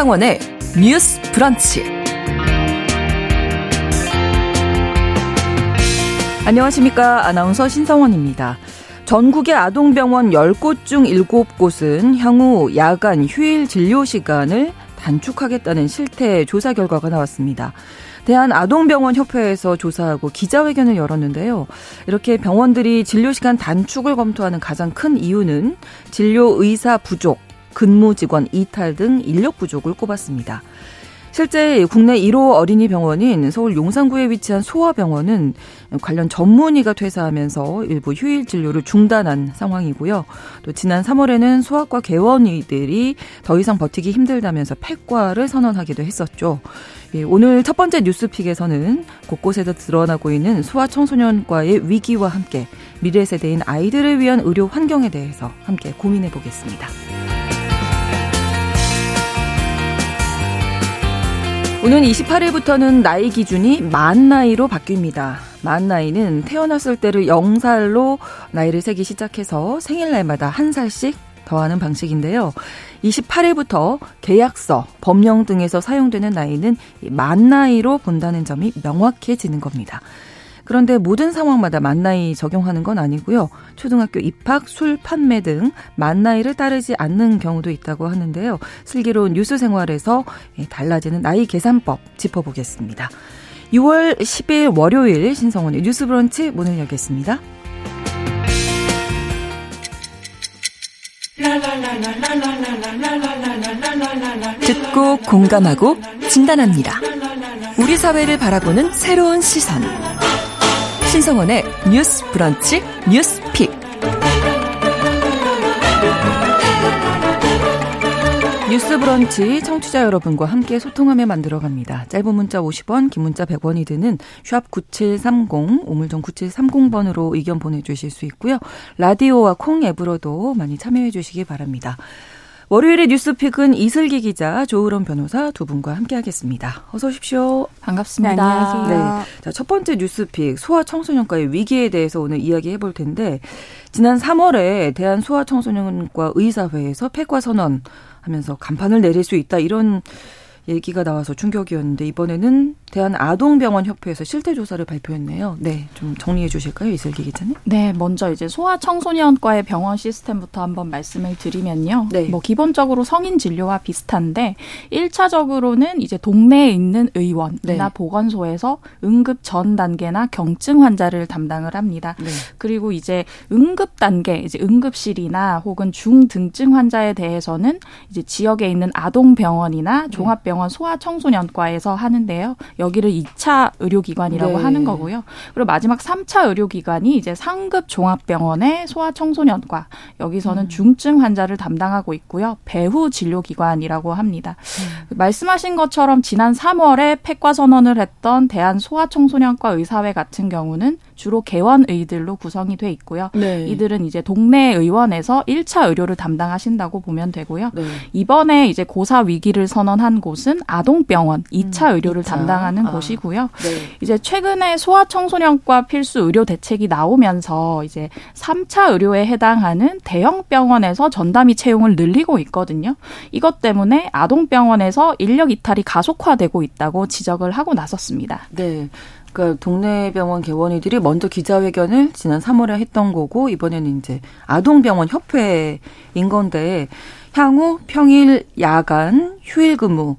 신성원의 뉴스 브런치. 안녕하십니까. 아나운서 신성원입니다. 전국의 아동병원 10곳 중 7곳은 향후 야간 휴일 진료 시간을 단축하겠다는 실태 조사 결과가 나왔습니다. 대한아동병원협회에서 조사하고 기자회견을 열었는데요. 이렇게 병원들이 진료시간 단축을 검토하는 가장 큰 이유는 진료 의사 부족, 근무 직원 이탈 등 인력 부족을 꼽았습니다. 실제 국내 1호 어린이 병원인 서울 용산구에 위치한 소아병원은 관련 전문의가 퇴사하면서 일부 휴일 진료를 중단한 상황이고요. 또 지난 3월에는 소아과 개원의들이 더 이상 버티기 힘들다면서 폐과를 선언하기도 했었죠. 예, 오늘 첫 번째 뉴스픽에서는 곳곳에서 드러나고 있는 소아청소년과의 위기와 함께 미래 세대인 아이들을 위한 의료 환경에 대해서 함께 고민해 보겠습니다. 오는 28일부터는 나이 기준이 만 나이로 바뀝니다. 만 나이는 태어났을 때를 0살로 나이를 세기 시작해서 생일날마다 한 살씩 더하는 방식인데요. 28일부터 계약서, 법령 등에서 사용되는 나이는 만 나이로 본다는 점이 명확해지는 겁니다. 그런데 모든 상황마다 만나이 적용하는 건 아니고요. 초등학교 입학, 술 판매 등 만나이를 따르지 않는 경우도 있다고 하는데요. 슬기로운 뉴스 생활에서 예, 달라지는 나이 계산법 짚어보겠습니다. 6월 10일 월요일 신성원의 뉴스 브런치 문을 열겠습니다. 듣고 공감하고 진단합니다. 우리 사회를 바라보는 새로운 시선. 신성원의 뉴스 브런치 뉴스 pick. 뉴스 브런치 청취자 여러분과 함께 소통하며 만들어 갑니다. 짧은 문자 50원, 긴 문자 100원이 드는 샵 9730, 우물정 9730번으로 의견 보내주실 수 있고요. 라디오와 콩 앱으로도 많이 참여해 주시기 바랍니다. 월요일의 뉴스픽은 이슬기 기자, 조으론 변호사 두 분과 함께하겠습니다. 어서 오십시오. 반갑습니다. 네, 안녕하세요. 네. 자, 첫 번째 뉴스픽 소아 청소년과의 위기에 대해서 오늘 이야기해 볼 텐데 지난 3월에 대한 소아 청소년과 의사회에서 폐과 선언 하면서 간판을 내릴 수 있다 이런 얘기가 나와서 충격이었는데 이번에는 대한아동병원협회에서 실태조사를 발표했네요. 네, 좀 정리해 주실까요, 이슬기 기자님? 네, 먼저 이제 소아청소년과의 병원 시스템부터 한번 말씀을 드리면요. 네. 뭐 기본적으로 성인 진료와 비슷한데 1차적으로는 이제 동네에 있는 의원이나 네. 보건소에서 응급 전 단계나 경증 환자를 담당을 합니다. 네. 그리고 이제 응급 단계, 이제 응급실이나 혹은 중등증 환자에 대해서는 이제 지역에 있는 아동병원이나 네. 종합병원 소아청소년과에서 하는데요. 여기를 2차 의료기관이라고 네. 하는 거고요. 그리고 마지막 3차 의료기관이 이제 상급 종합병원의 소아청소년과 여기서는 음. 중증 환자를 담당하고 있고요. 배후 진료기관이라고 합니다. 음. 말씀하신 것처럼 지난 3월에 폐과 선언을 했던 대한 소아청소년과 의사회 같은 경우는 주로 개원의들로 구성이 돼 있고요. 네. 이들은 이제 동네 의원에서 1차 의료를 담당하신다고 보면 되고요. 네. 이번에 이제 고사 위기를 선언한 곳은 아동병원 2차 음, 의료를 2차. 담당하는 아. 곳이고요. 네. 이제 최근에 소아청소년과 필수 의료 대책이 나오면서 이제 3차 의료에 해당하는 대형 병원에서 전담의 채용을 늘리고 있거든요. 이것 때문에 아동병원에서 인력 이탈이 가속화되고 있다고 지적을 하고 나섰습니다. 네. 그러니까 동네 병원 개원이들이 먼저 기자회견을 지난 3월에 했던 거고 이번에는 이제 아동병원 협회인 건데 향후 평일 야간 휴일 근무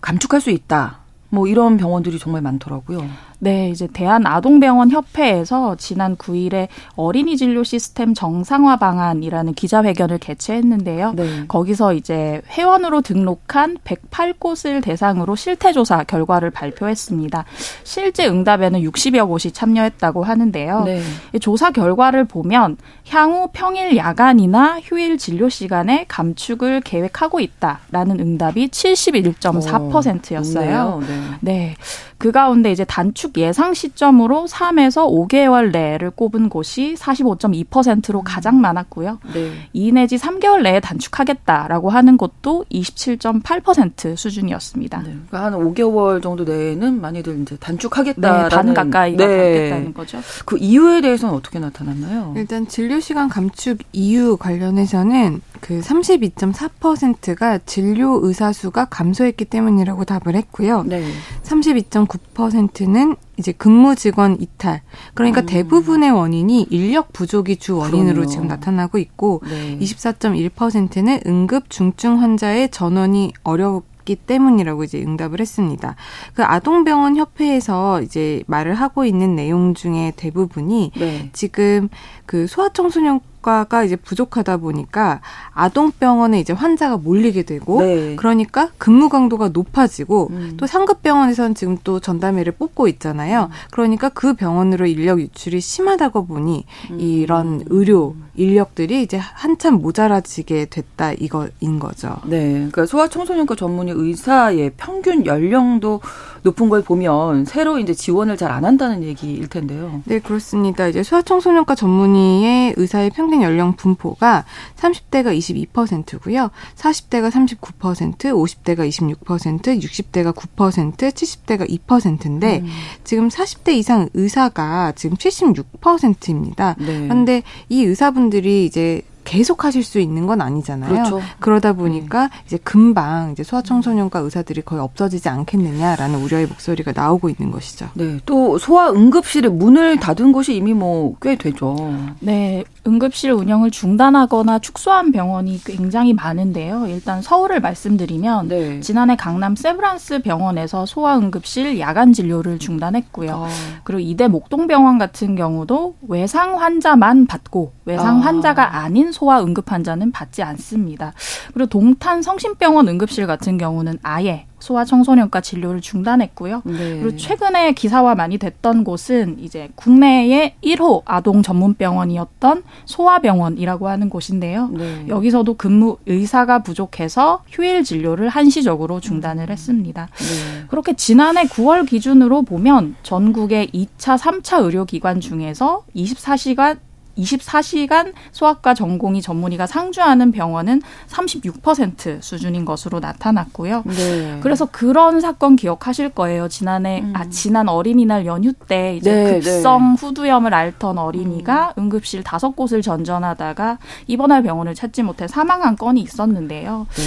감축할 수 있다. 뭐 이런 병원들이 정말 많더라고요. 네, 이제 대한아동병원 협회에서 지난 9일에 어린이 진료 시스템 정상화 방안이라는 기자회견을 개최했는데요. 네. 거기서 이제 회원으로 등록한 108곳을 대상으로 실태조사 결과를 발표했습니다. 실제 응답에는 60여 곳이 참여했다고 하는데요. 네. 조사 결과를 보면 향후 평일 야간이나 휴일 진료 시간에 감축을 계획하고 있다라는 응답이 71.4%였어요. 네. 네. 그 가운데 이제 단축 예상 시점으로 3에서 5개월 내를 꼽은 곳이 45.2%로 가장 많았고요. 네. 2 내지 3개월 내에 단축하겠다라고 하는 곳도 27.8% 수준이었습니다. 네. 그러니까 한 5개월 정도 내에는 많이들 이제 단축하겠다라는 네, 반 가까이가 네. 받겠다는 거죠. 그 이유에 대해서는 어떻게 나타났나요? 일단 진료 시간 감축 이유 관련해서는 그 32.4%가 진료 의사 수가 감소했기 때문이라고 답을 했고요. 네. 32.9%는 이제 근무 직원 이탈. 그러니까 음. 대부분의 원인이 인력 부족이 주 원인으로 그럼요. 지금 나타나고 있고 네. 24.1%는 응급 중증 환자의 전원이 어렵 기 때문이라고 이제 응답을 했습니다. 그 아동병원 협회에서 이제 말을 하고 있는 내용 중에 대부분이 네. 지금 그 소아청소년 과가 이제 부족하다 보니까 아동병원에 이제 환자가 몰리게 되고 네. 그러니까 근무 강도가 높아지고 음. 또 상급 병원에서는 지금 또 전담회를 뽑고 있잖아요. 음. 그러니까 그 병원으로 인력 유출이 심하다고 보니 음. 이런 의료 인력들이 이제 한참 모자라지게 됐다 이거인 거죠. 네. 그러니까 소아청소년과 전문의 의사의 평균 연령도 높은 걸 보면 새로 이제 지원을 잘 안 한다는 얘기일 텐데요. 네, 그렇습니다. 이제 소아청소년과 전문의의 의사의 평균 연령 분포가 30대가 22%고요. 40대가 39%, 50대가 26%, 60대가 9%, 70대가 2%인데 음. 지금 40대 이상 의사가 지금 76%입니다. 네. 그런데 이 의사분들이 이제 계속 하실 수 있는 건 아니잖아요. 그렇죠. 그러다 보니까 네. 이제 금방 이제 소아청소년과 의사들이 거의 없어지지 않겠느냐라는 우려의 목소리가 나오고 있는 것이죠. 네. 또 소아 응급실의 문을 닫은 곳이 이미 뭐 꽤 되죠. 네. 응급실 운영을 중단하거나 축소한 병원이 굉장히 많은데요. 일단 서울을 말씀드리면 네. 지난해 강남 세브란스 병원에서 소아 응급실 야간 진료를 중단했고요. 아. 그리고 이대 목동병원 같은 경우도 외상 환자만 받고 외상 아. 환자가 아닌 소아 응급 환자는 받지 않습니다. 그리고 동탄 성심병원 응급실 같은 경우는 아예 소아 청소년과 진료를 중단했고요. 네. 그리고 최근에 기사화 많이 됐던 곳은 이제 국내의 1호 아동 전문 병원이었던 소아병원이라고 하는 곳인데요. 네. 여기서도 근무 의사가 부족해서 휴일 진료를 한시적으로 중단을 했습니다. 네. 그렇게 지난해 9월 기준으로 보면 전국의 2차, 3차 의료기관 중에서 24시간 24시간 소아과 전공의 전문의가 상주하는 병원은 36% 수준인 것으로 나타났고요. 네. 그래서 그런 사건 기억하실 거예요. 지난해 음. 아 지난 어린이날 연휴 때 이제 네, 급성 네. 후두염을 앓던 어린이가 음. 응급실 다섯 곳을 전전하다가 입원할 병원을 찾지 못해 사망한 건이 있었는데요. 네.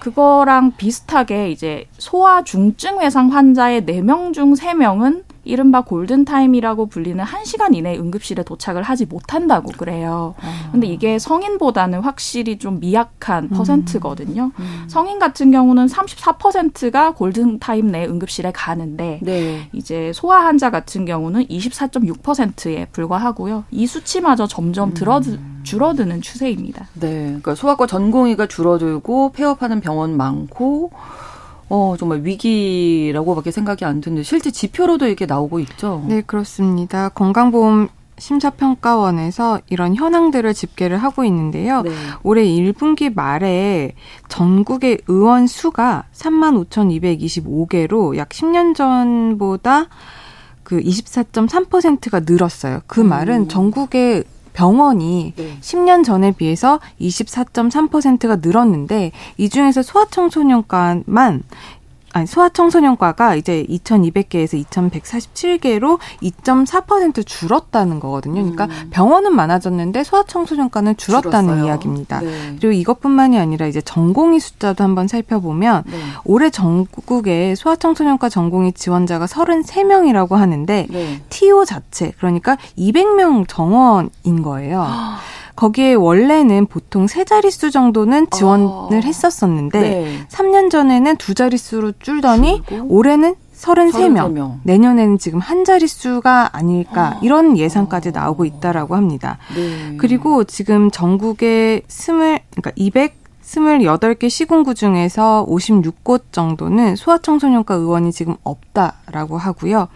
그거랑 비슷하게 이제 소아 중증 외상 환자의 4명 중 3명은 이른바 골든타임이라고 불리는 1시간 이내 응급실에 도착을 하지 못한다고 그래요. 아. 근데 이게 성인보다는 확실히 좀 미약한 음. 퍼센트거든요. 음. 성인 같은 경우는 34%가 골든타임 내 응급실에 가는데 네. 이제 소아 환자 같은 경우는 24.6%에 불과하고요. 이 수치마저 점점 들어드, 음. 줄어드는 추세입니다. 네. 그러니까 소아과 전공의가 줄어들고 폐업하는 병원 많고 어, 정말 위기라고밖에 생각이 안 드는데 실제 지표로도 이게 나오고 있죠. 네, 그렇습니다. 건강보험 심사평가원에서 이런 현황들을 집계를 하고 있는데요. 네. 올해 1분기 말에 전국의 의원 수가 35,225개로 약 10년 전보다 그 24.3%가 늘었어요. 그 말은 음. 전국의 병원이 네. 10년 전에 비해서 24.3%가 늘었는데 이 중에서 소아청소년과만 아니 소아청소년과가 이제 2,200개에서 2,147개로 2.4% 줄었다는 거거든요. 그러니까 음. 병원은 많아졌는데 소아청소년과는 줄었다는 줄었어요. 이야기입니다. 네. 그리고 이것뿐만이 아니라 이제 전공의 숫자도 한번 살펴보면 네. 올해 전국에 소아청소년과 전공의 지원자가 33명이라고 하는데 네. TO 자체 그러니까 200명 정원인 거예요. 거기에 원래는 보통 세 자릿수 정도는 지원을 어. 했었었는데 네. 3년 전에는 두 자릿수로 줄더니 줄고? 올해는 33명. 33명. 내년에는 지금 한 자릿수가 아닐까 어. 이런 예상까지 나오고 있다라고 합니다. 네. 그리고 지금 전국에 스물 그러니까 200 28개 시군구 중에서 56곳 정도는 소아청소년과 의원이 지금 없다라고 하고요.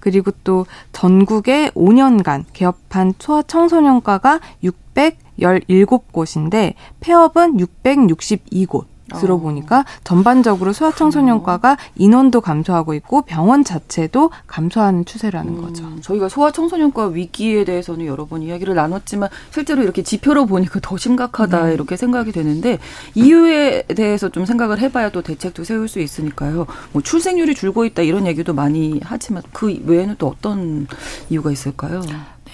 그리고 또 전국에 5년간 개업한 소아청소년과가 617곳인데 폐업은 662곳. 들어보니까 전반적으로 소아청소년과가 인원도 감소하고 있고 병원 자체도 감소하는 추세라는 음, 거죠. 저희가 소아청소년과 위기에 대해서는 여러 번 이야기를 나눴지만 실제로 이렇게 지표로 보니까 더 심각하다 네. 이렇게 생각이 되는데 이유에 대해서 좀 생각을 해봐야 또 대책도 세울 수 있으니까요. 뭐 출생률이 줄고 있다 이런 얘기도 많이 하지만 그 외에는 또 어떤 이유가 있을까요?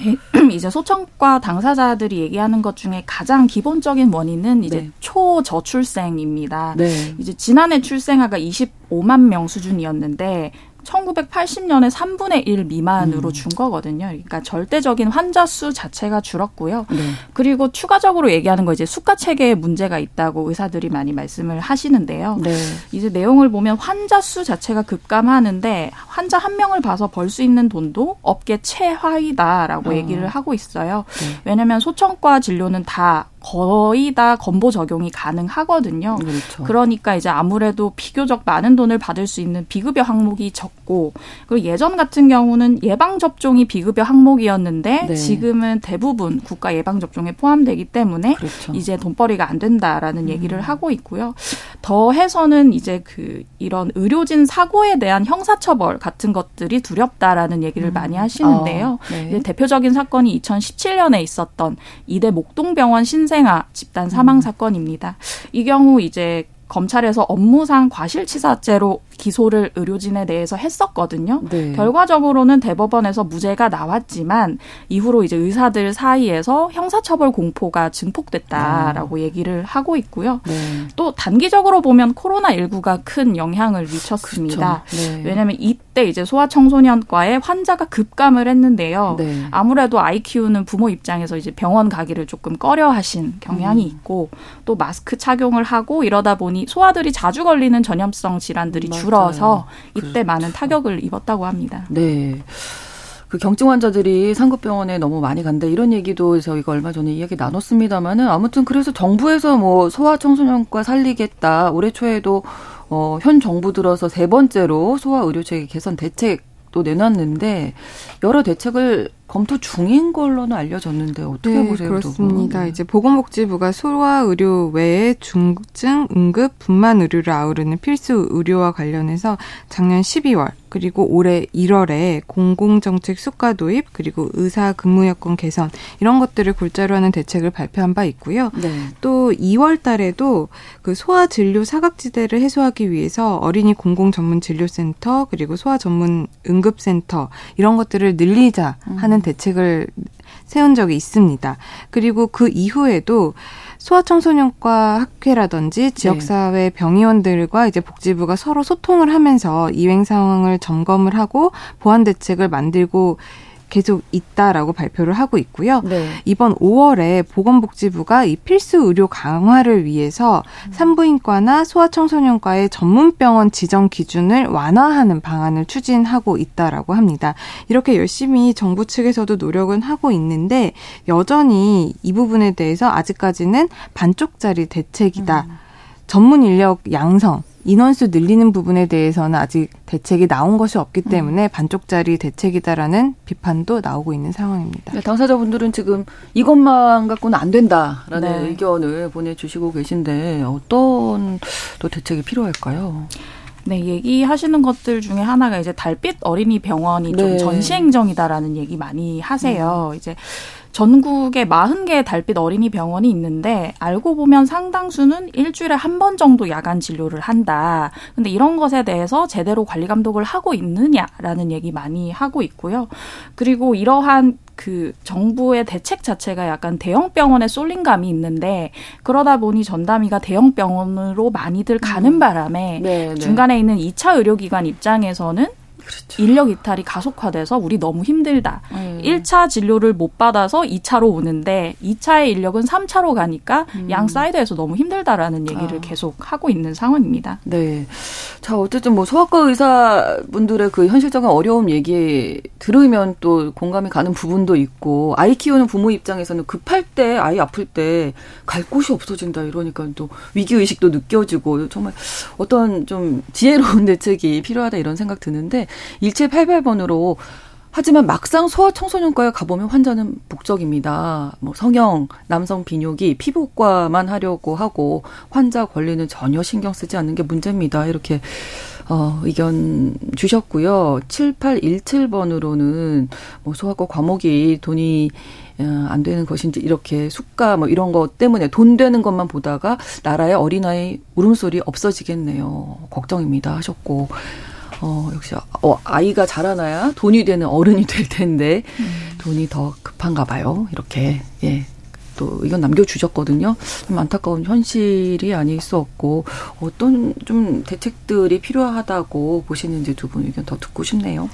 네, 이제 소청과 당사자들이 얘기하는 것 중에 가장 기본적인 원인은 이제 네. 초저출생입니다. 네. 이제 지난해 출생아가 25만 명 수준이었는데 1980년에 3분의 1 미만으로 음. 준 거거든요. 그러니까 절대적인 환자 수 자체가 줄었고요. 네. 그리고 추가적으로 얘기하는 거 이제 수가 체계에 문제가 있다고 의사들이 많이 말씀을 하시는데요. 네. 이제 내용을 보면 환자 수 자체가 급감하는데 환자 한 명을 봐서 벌 수 있는 돈도 업계 최하위다라고 어. 얘기를 하고 있어요. 네. 왜냐하면 소청과 진료는 다 거의 다 건보 적용이 가능하거든요. 그렇죠. 그러니까 이제 아무래도 비교적 많은 돈을 받을 수 있는 비급여 항목이 적고 그리고 예전 같은 경우는 예방 접종이 비급여 항목이었는데 네. 지금은 대부분 국가 예방 접종에 포함되기 때문에 그렇죠. 이제 돈벌이가 안 된다라는 음. 얘기를 하고 있고요. 더해서는 이제 그 이런 의료진 사고에 대한 형사처벌 같은 것들이 두렵다라는 얘기를 음. 많이 하시는데요. 어, 네. 대표적인 사건이 2017년에 있었던 이대 목동병원 신세 학생아 집단 사망 음. 사건입니다. 이 경우 이제 검찰에서 업무상 과실치사죄로 기소를 의료진에 대해서 했었거든요. 네. 결과적으로는 대법원에서 무죄가 나왔지만 이후로 이제 의사들 사이에서 형사처벌 공포가 증폭됐다라고 아. 얘기를 하고 있고요. 네. 또 단기적으로 보면 코로나19가 큰 영향을 미쳤습니다. 네. 왜냐하면 이때 이제 소아청소년과에 환자가 급감을 했는데요. 네. 아무래도 아이 키우는 부모 입장에서 이제 병원 가기를 조금 꺼려 하신 경향이 음. 있고 또 마스크 착용을 하고 이러다 보니 소아들이 자주 걸리는 전염성 질환들이 줄 줄어서 이때 그렇죠. 많은 타격을 입었다고 합니다. 네. 그 경증 환자들이 상급병원에 너무 많이 간다 이런 얘기도 저희가 얼마 전에 이야기 나눴습니다만은 아무튼 그래서 정부에서 뭐 소아 청소년과 살리겠다 올해 초에도 어, 현 정부 들어서 세 번째로 소아 의료 체계 개선 대책도 내놨는데 여러 대책을 검토 중인 걸로는 알려졌는데 어떻게 네, 보세요? 그렇습니다. 네. 이제 보건복지부가 소아 의료 외에 중증, 응급, 분만 의료를 아우르는 필수 의료와 관련해서 작년 12월 그리고 올해 1월에 공공정책 수가 도입 그리고 의사 근무 여건 개선 이런 것들을 골자로 하는 대책을 발표한 바 있고요. 네. 또 2월 달에도 그 소아 진료 사각지대를 해소하기 위해서 어린이 공공 전문 진료센터 그리고 소아 전문 응급센터 이런 것들을 늘리자 하는 하는 대책을 세운 적이 있습니다. 그리고 그 이후에도 소아청소년과 학회라든지 지역사회 병의원들과 이제 복지부가 서로 소통을 하면서 이행 상황을 점검을 하고 보완 대책을 만들고 계속 있다라고 발표를 하고 있고요. 네. 이번 5월에 보건복지부가 이 필수 의료 강화를 위해서 산부인과나 소아청소년과의 전문병원 지정 기준을 완화하는 방안을 추진하고 있다라고 합니다. 이렇게 열심히 정부 측에서도 노력은 하고 있는데 여전히 이 부분에 대해서 아직까지는 반쪽짜리 대책이다. 음. 전문 인력 양성 인원수 늘리는 부분에 대해서는 아직 대책이 나온 것이 없기 음. 때문에 음. 반쪽짜리 대책이다라는 비판도 나오고 있는 상황입니다. 네, 당사자분들은 지금 이것만 갖고는 안 된다라는 네. 의견을 보내주시고 계신데 어떤 또 대책이 필요할까요? 네, 얘기하시는 것들 중에 하나가 이제 달빛 어린이 병원이 네. 좀 전시 행정이다라는 얘기 많이 하세요. 음. 이제 전국에 40개의 달빛 어린이 병원이 있는데 알고 보면 상당수는 일주일에 한 번 정도 야간 진료를 한다. 근데 이런 것에 대해서 제대로 관리 감독을 하고 있느냐라는 얘기 많이 하고 있고요. 그리고 이러한 그 정부의 대책 자체가 약간 대형 병원에 쏠린 감이 있는데 그러다 보니 전담의가 대형 병원으로 많이들 가는 음. 바람에 네, 네. 중간에 있는 2차 의료기관 입장에서는 그렇죠. 인력 이탈이 가속화돼서 우리 너무 힘들다. 음. 1차 진료를 못 받아서 2차로 오는데 2차의 인력은 3차로 가니까 음. 양 사이드에서 너무 힘들다라는 얘기를 아. 계속 하고 있는 상황입니다. 네. 자, 어쨌든 뭐 소아과 의사분들의 그 현실적인 어려움 얘기 들으면 또 공감이 가는 부분도 있고 아이 키우는 부모 입장에서는 급할 때 아이 아플 때 갈 곳이 없어진다 이러니까 또 위기 의식도 느껴지고 정말 어떤 좀 지혜로운 대책이 필요하다 이런 생각 드는데 1788번으로 하지만 막상 소아청소년과에 가보면 환자는 북적입니다. 뭐 성형, 남성 비뇨기, 피부과만 하려고 하고 환자 권리는 전혀 신경 쓰지 않는 게 문제입니다. 이렇게 어, 의견 주셨고요. 7817번으로는 뭐 소아과 과목이 돈이 어, 안 되는 것인지 이렇게 수가 뭐 이런 것 때문에 돈 되는 것만 보다가 나라의 어린아이 울음소리 없어지겠네요. 걱정입니다 하셨고 어, 역시, 어, 아이가 자라나야 돈이 되는 어른이 될 텐데, 음. 돈이 더 급한가 봐요. 이렇게, 예. 또 의견 남겨주셨거든요. 좀 안타까운 현실이 아닐 수 없고, 어떤 좀 대책들이 필요하다고 보시는지 두 분 의견 더 듣고 싶네요.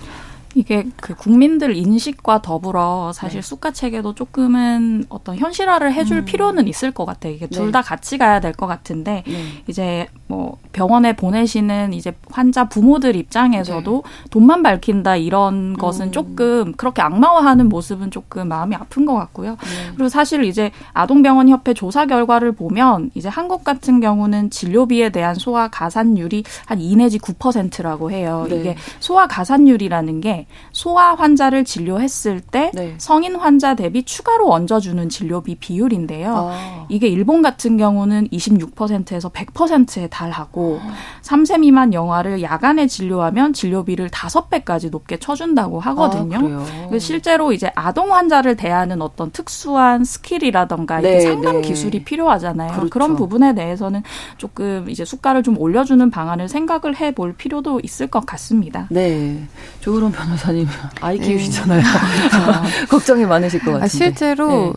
이게 그 국민들 인식과 더불어 사실 네. 수가 체계도 조금은 어떤 현실화를 해줄 음. 필요는 있을 것 같아요. 이게 둘다 네. 같이 가야 될 것 같은데 네. 이제 뭐 병원에 보내시는 이제 환자 부모들 입장에서도 네. 돈만 밝힌다 이런 것은 음. 조금 그렇게 악마화하는 모습은 조금 마음이 아픈 것 같고요. 네. 그리고 사실 이제 아동병원협회 조사 결과를 보면 이제 한국 같은 경우는 진료비에 대한 소아 가산율이 한2 내지 9%라고 해요. 네. 이게 소아 가산율이라는 게 소아 환자를 진료했을 때 네. 성인 환자 대비 추가로 얹어주는 진료비 비율인데요. 아. 이게 일본 같은 경우는 26%에서 100%에 달하고 아. 3세 미만 영아를 야간에 진료하면 진료비를 5배까지 높게 쳐준다고 하거든요. 아, 실제로 이제 아동 환자를 대하는 어떤 특수한 스킬이라던가 네, 상담 네. 기술이 필요하잖아요. 그렇죠. 그런 부분에 대해서는 조금 이제 수가를 좀 올려주는 방안을 생각을 해볼 필요도 있을 것 같습니다. 네. 조으론 변 변호사님 아이 네. 키우시잖아요. 네. 걱정이 많으실 것 아, 같은데. 아, 실제로 네.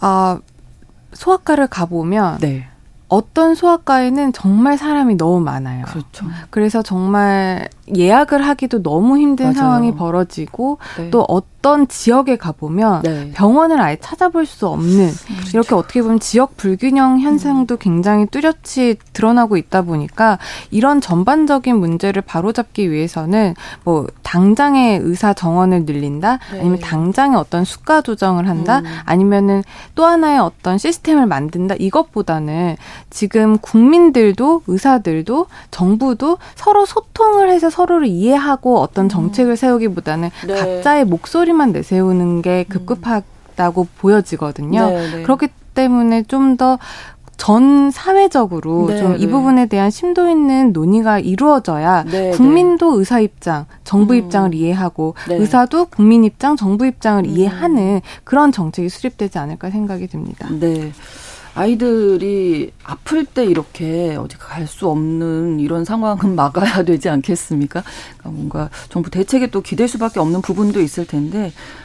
아 소아과를 가보면 네. 어떤 소아과에는 정말 사람이 너무 많아요. 그렇죠. 그래서 정말 예약을 하기도 너무 힘든 맞아요. 상황이 벌어지고 네. 또 어떤 지역에 가보면 네. 병원을 아예 찾아볼 수 없는 그렇죠. 이렇게 어떻게 보면 지역 불균형 현상도 음. 굉장히 뚜렷이 드러나고 있다 보니까 이런 전반적인 문제를 바로잡기 위해서는 뭐 당장의 의사 정원을 늘린다 네. 아니면 당장의 어떤 수가 조정을 한다 음. 아니면은 또 하나의 어떤 시스템을 만든다 이것보다는 지금 국민들도 의사들도 정부도 서로 소통을 해서 서로를 이해하고 어떤 음. 정책을 세우기보다는 네. 각자의 목소리만 내세우는 게 음. 급급하다고 보여지거든요. 네, 네. 그렇기 때문에 좀더 전 사회적으로 네, 좀이 네. 부분에 대한 심도 있는 논의가 이루어져야 네, 국민도 의사 입장, 정부 음. 입장을 이해하고 의사도 국민 입장, 정부 입장을 음. 이해하는 그런 정책이 수립되지 않을까 생각이 듭니다. 네. 아이들이 아플 때 이렇게 어디 갈 수 없는 이런 상황은 막아야 되지 않겠습니까? 그러니까 뭔가 정부 대책에 또 기댈 수밖에 없는 부분도 있을 텐데 어,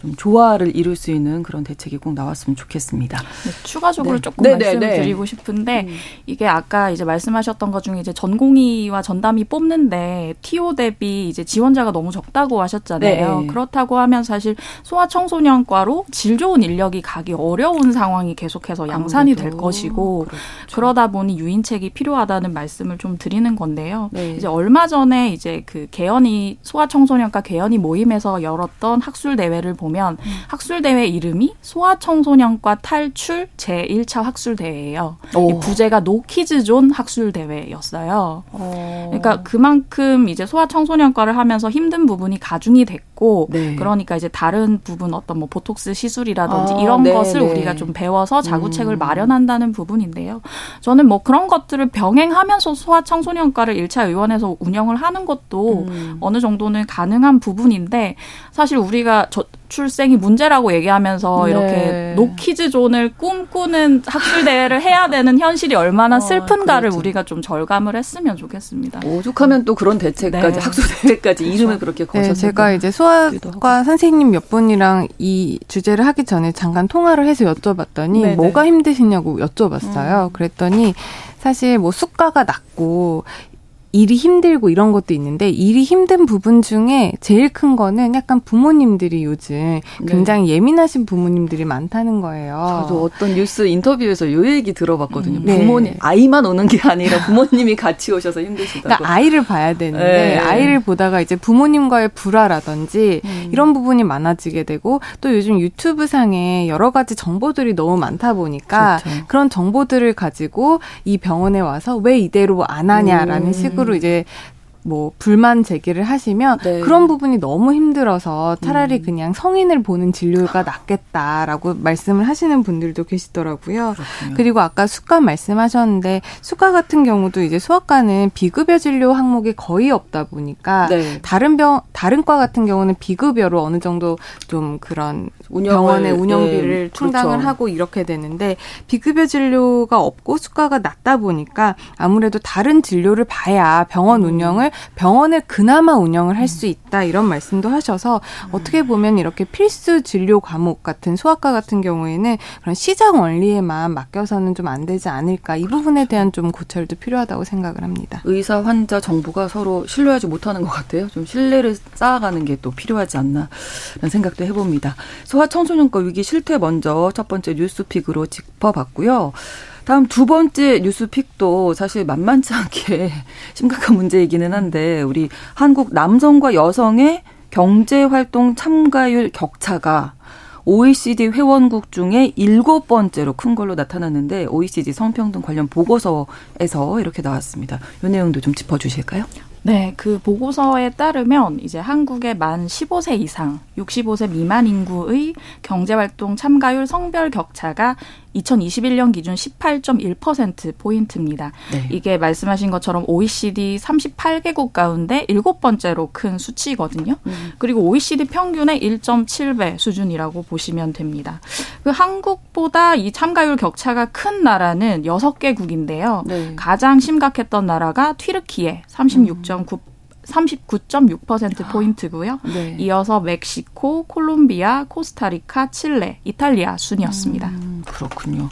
좀 조화를 이룰 수 있는 그런 대책이 꼭 나왔으면 좋겠습니다. 네, 추가적으로 네. 조금 네, 네 말씀드리고 네. 싶은데 음. 이게 아까 이제 말씀하셨던 것 중에 이제 전공의와 전담이 뽑는데 TO 대비 이제 지원자가 너무 적다고 하셨잖아요. 네. 그렇다고 하면 사실 소아 청소년과로 질 좋은 인력이 가기 어려운 상황이 계속해서 양산이 될 것이고 그렇죠. 그러다 보니 유인책이 필요하다는 말씀을 좀 드리는 건데요. 네. 이제 얼마 전에 이제 그 개연이 소아 청소년과 개연이 모임에서 열었던 학술 대회 대회를 보면 음. 학술 대회 이름이 소아청소년과 탈출 제1차 학술 대회예요. 부제가 노키즈 존 학술 대회였어요. 그러니까 그만큼 이제 소아청소년과를 하면서 힘든 부분이 가중이 됐고 네. 그러니까 이제 다른 부분 어떤 뭐 보톡스 시술이라든지 아, 이런 네, 것을 네. 우리가 좀 배워서 자구책을 음. 마련한다는 부분인데요. 저는 뭐 그런 것들을 병행하면서 소아청소년과를 1차 의원에서 운영을 하는 것도 음. 어느 정도는 가능한 부분인데 사실 우리가 저출생이 문제라고 얘기하면서 네. 이렇게 노키즈 존을 꿈꾸는 학술 대회를 해야 되는 현실이 얼마나 어, 슬픈가를 그 우리가 좀 절감을 했으면 좋겠습니다. 오죽하면 또 그런 대책까지 네. 학술 대회까지 그렇죠. 이름을 그렇게 거셔서 네, 제가 이제 수학과 선생님 몇 분이랑 이 주제를 하기 전에 잠깐 통화를 해서 여쭤봤더니 네네. 네. 뭐가 힘드시냐고 여쭤봤어요. 음. 그랬더니 사실 뭐 수가가 낮고 일이 힘들고 이런 것도 있는데 일이 힘든 부분 중에 제일 큰 거는 약간 부모님들이 요즘 네. 굉장히 네. 예민하신 부모님들이 많다는 거예요. 저도 어떤 뉴스 인터뷰에서 요 얘기 들어봤거든요. 음, 네. 부모님 아이만 오는 게 아니라 부모님이 같이 오셔서 힘드시다고. 그러니까 아이를 봐야 되는데 네. 아이를 보다가 이제 부모님과의 불화라든지 음. 이런 부분이 많아지게 되고 또 요즘 유튜브 상에 여러 가지 정보들이 너무 많다 보니까 그렇죠. 그런 정보들을 가지고 이 병원에 와서 왜 이대로 안 하냐라는 음. 식으로 식으로 이제 뭐 불만 제기를 하시면 네. 그런 부분이 너무 힘들어서 차라리 음. 그냥 성인을 보는 진료가 낫겠다라고 말씀을 하시는 분들도 계시더라고요. 그렇군요. 그리고 아까 수가 말씀하셨는데 수가 같은 경우도 이제 소아과는 비급여 진료 항목이 거의 없다 보니까 네. 다른 병 다른 과 같은 경우는 비급여로 어느 정도 좀 그런 운영을, 병원의 운영비를 네. 충당을 그렇죠. 하고 이렇게 되는데 비급여 진료가 없고 수가가 낮다 보니까 아무래도 다른 진료를 봐야 병원 음. 운영을 병원을 그나마 운영을 할 수 있다 이런 말씀도 하셔서 어떻게 보면 이렇게 필수 진료 과목 같은 소아과 같은 경우에는 그런 시장 원리에만 맡겨서는 좀 안 되지 않을까 이 부분에 대한 좀 고찰도 필요하다고 생각을 합니다. 의사 환자 정부가 서로 신뢰하지 못하는 것 같아요. 좀 신뢰를 쌓아가는 게 또 필요하지 않나 라는 생각도 해봅니다. 소아 청소년과 위기 실태 먼저 첫 번째 뉴스픽으로 짚어봤고요. 다음 두 번째 뉴스픽도 사실 만만치 않게 심각한 문제이기는 한데 우리 한국 남성과 여성의 경제 활동 참가율 격차가 OECD 회원국 중에 일곱 번째로 큰 걸로 나타났는데 OECD 성평등 관련 보고서에서 이렇게 나왔습니다. 이 내용도 좀 짚어주실까요? 네, 그 보고서에 따르면 이제 한국의 만 15세 이상, 65세 미만 인구의 경제활동 참가율 성별 격차가 2021년 기준 18.1% 포인트입니다. 네. 이게 말씀하신 것처럼 OECD 38개국 가운데 일곱 번째로 큰 수치거든요. 음. 그리고 OECD 평균의 1.7배 수준이라고 보시면 됩니다. 그 한국보다 이 참가율 격차가 큰 나라는 6개국인데요. 네. 가장 심각했던 나라가 튀르키예 36.9 39.6%포인트고요. 네. 이어서 멕시코, 콜롬비아, 코스타리카, 칠레, 이탈리아 순이었습니다. 음, 그렇군요.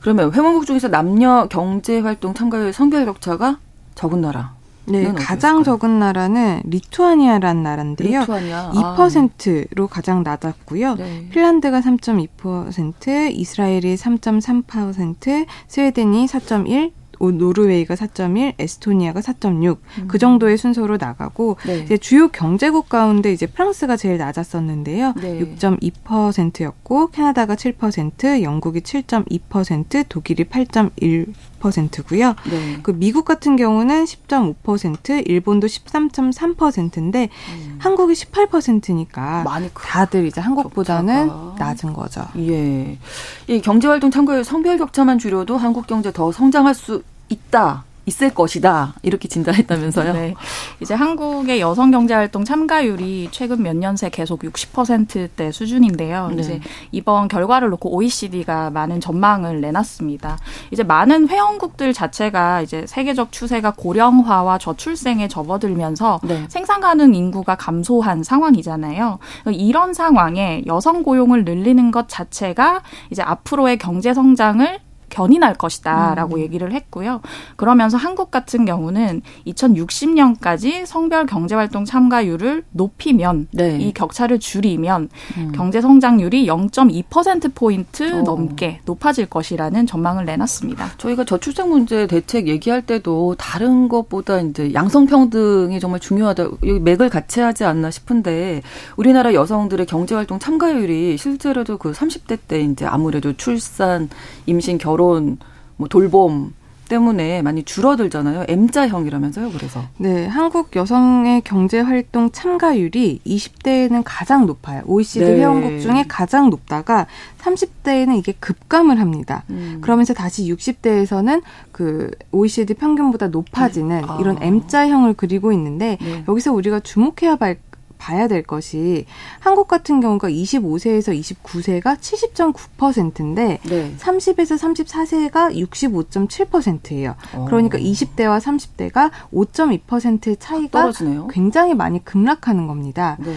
그러면 회원국 중에서 남녀 경제활동 참가율 성별 격차가 적은 나라. 네, 가장 적은 나라는 리투아니아라는 나라인데요. 리투아니아. 2%로 아. 가장 낮았고요. 네. 핀란드가 3.2%, 이스라엘이 3.3%, 스웨덴이 4.1, 노르웨이가 4.1, 에스토니아가 4.6, 음. 그 정도의 순서로 나가고 네. 이제 주요 경제국 가운데 이제 프랑스가 제일 낮았었는데요. 네. 6.2%였고 캐나다가 7%, 영국이 7.2%, 독일이 8.1% 고요. 네. 그 미국 같은 경우는 10.5%, 일본도 13.3%인데 음. 한국이 18%니까 많이 다들 이제 한국보다는 격차가. 낮은 거죠. 예. 이 경제활동 참가율 성별 격차만 줄여도 한국 경제 더 성장할 수 있다. 있을 것이다 이렇게 진단했다면서요? 네. 이제 한국의 여성 경제 활동 참가율이 최근 몇 년 새 계속 60%대 수준인데요. 네. 이제 이번 결과를 놓고 OECD가 많은 전망을 내놨습니다. 이제 많은 회원국들 자체가 이제 세계적 추세가 고령화와 저출생에 접어들면서 네. 생산 가능 인구가 감소한 상황이잖아요. 이런 상황에 여성 고용을 늘리는 것 자체가 이제 앞으로의 경제 성장을 견인할 것이다라고 음. 얘기를 했고요. 그러면서 한국 같은 경우는 2060년까지 성별 경제활동 참가율을 높이면 네. 이 격차를 줄이면 음. 경제 성장률이 0.2% 포인트 어. 넘게 높아질 것이라는 전망을 내놨습니다. 저희가 저출생 문제 대책 얘기할 때도 다른 것보다 이제 양성 평등이 정말 중요하다. 여기 맥을 같이 하지 않나 싶은데 우리나라 여성들의 경제활동 참가율이 실제로도 그 30대 때 이제 아무래도 출산, 임신, 결혼 결혼, 뭐 돌봄 때문에 많이 줄어들잖아요. M자형이라면서요, 그래서. 네, 한국 여성의 경제 활동 참가율이 20대에는 가장 높아요. OECD 네. 회원국 중에 가장 높다가 30대에는 이게 급감을 합니다. 음. 그러면서 다시 60대에서는 그 OECD 평균보다 높아지는 네. 아. 이런 M자형을 그리고 있는데 네. 여기서 우리가 주목해야 할 봐야 될 것이 한국 같은 경우가 25세에서 29세가 70.9%인데 네. 30에서 34세가 65.7%예요. 오. 그러니까 20대와 30대가 5.2%의 차이가 떨어지네요. 굉장히 많이 급락하는 겁니다. 네.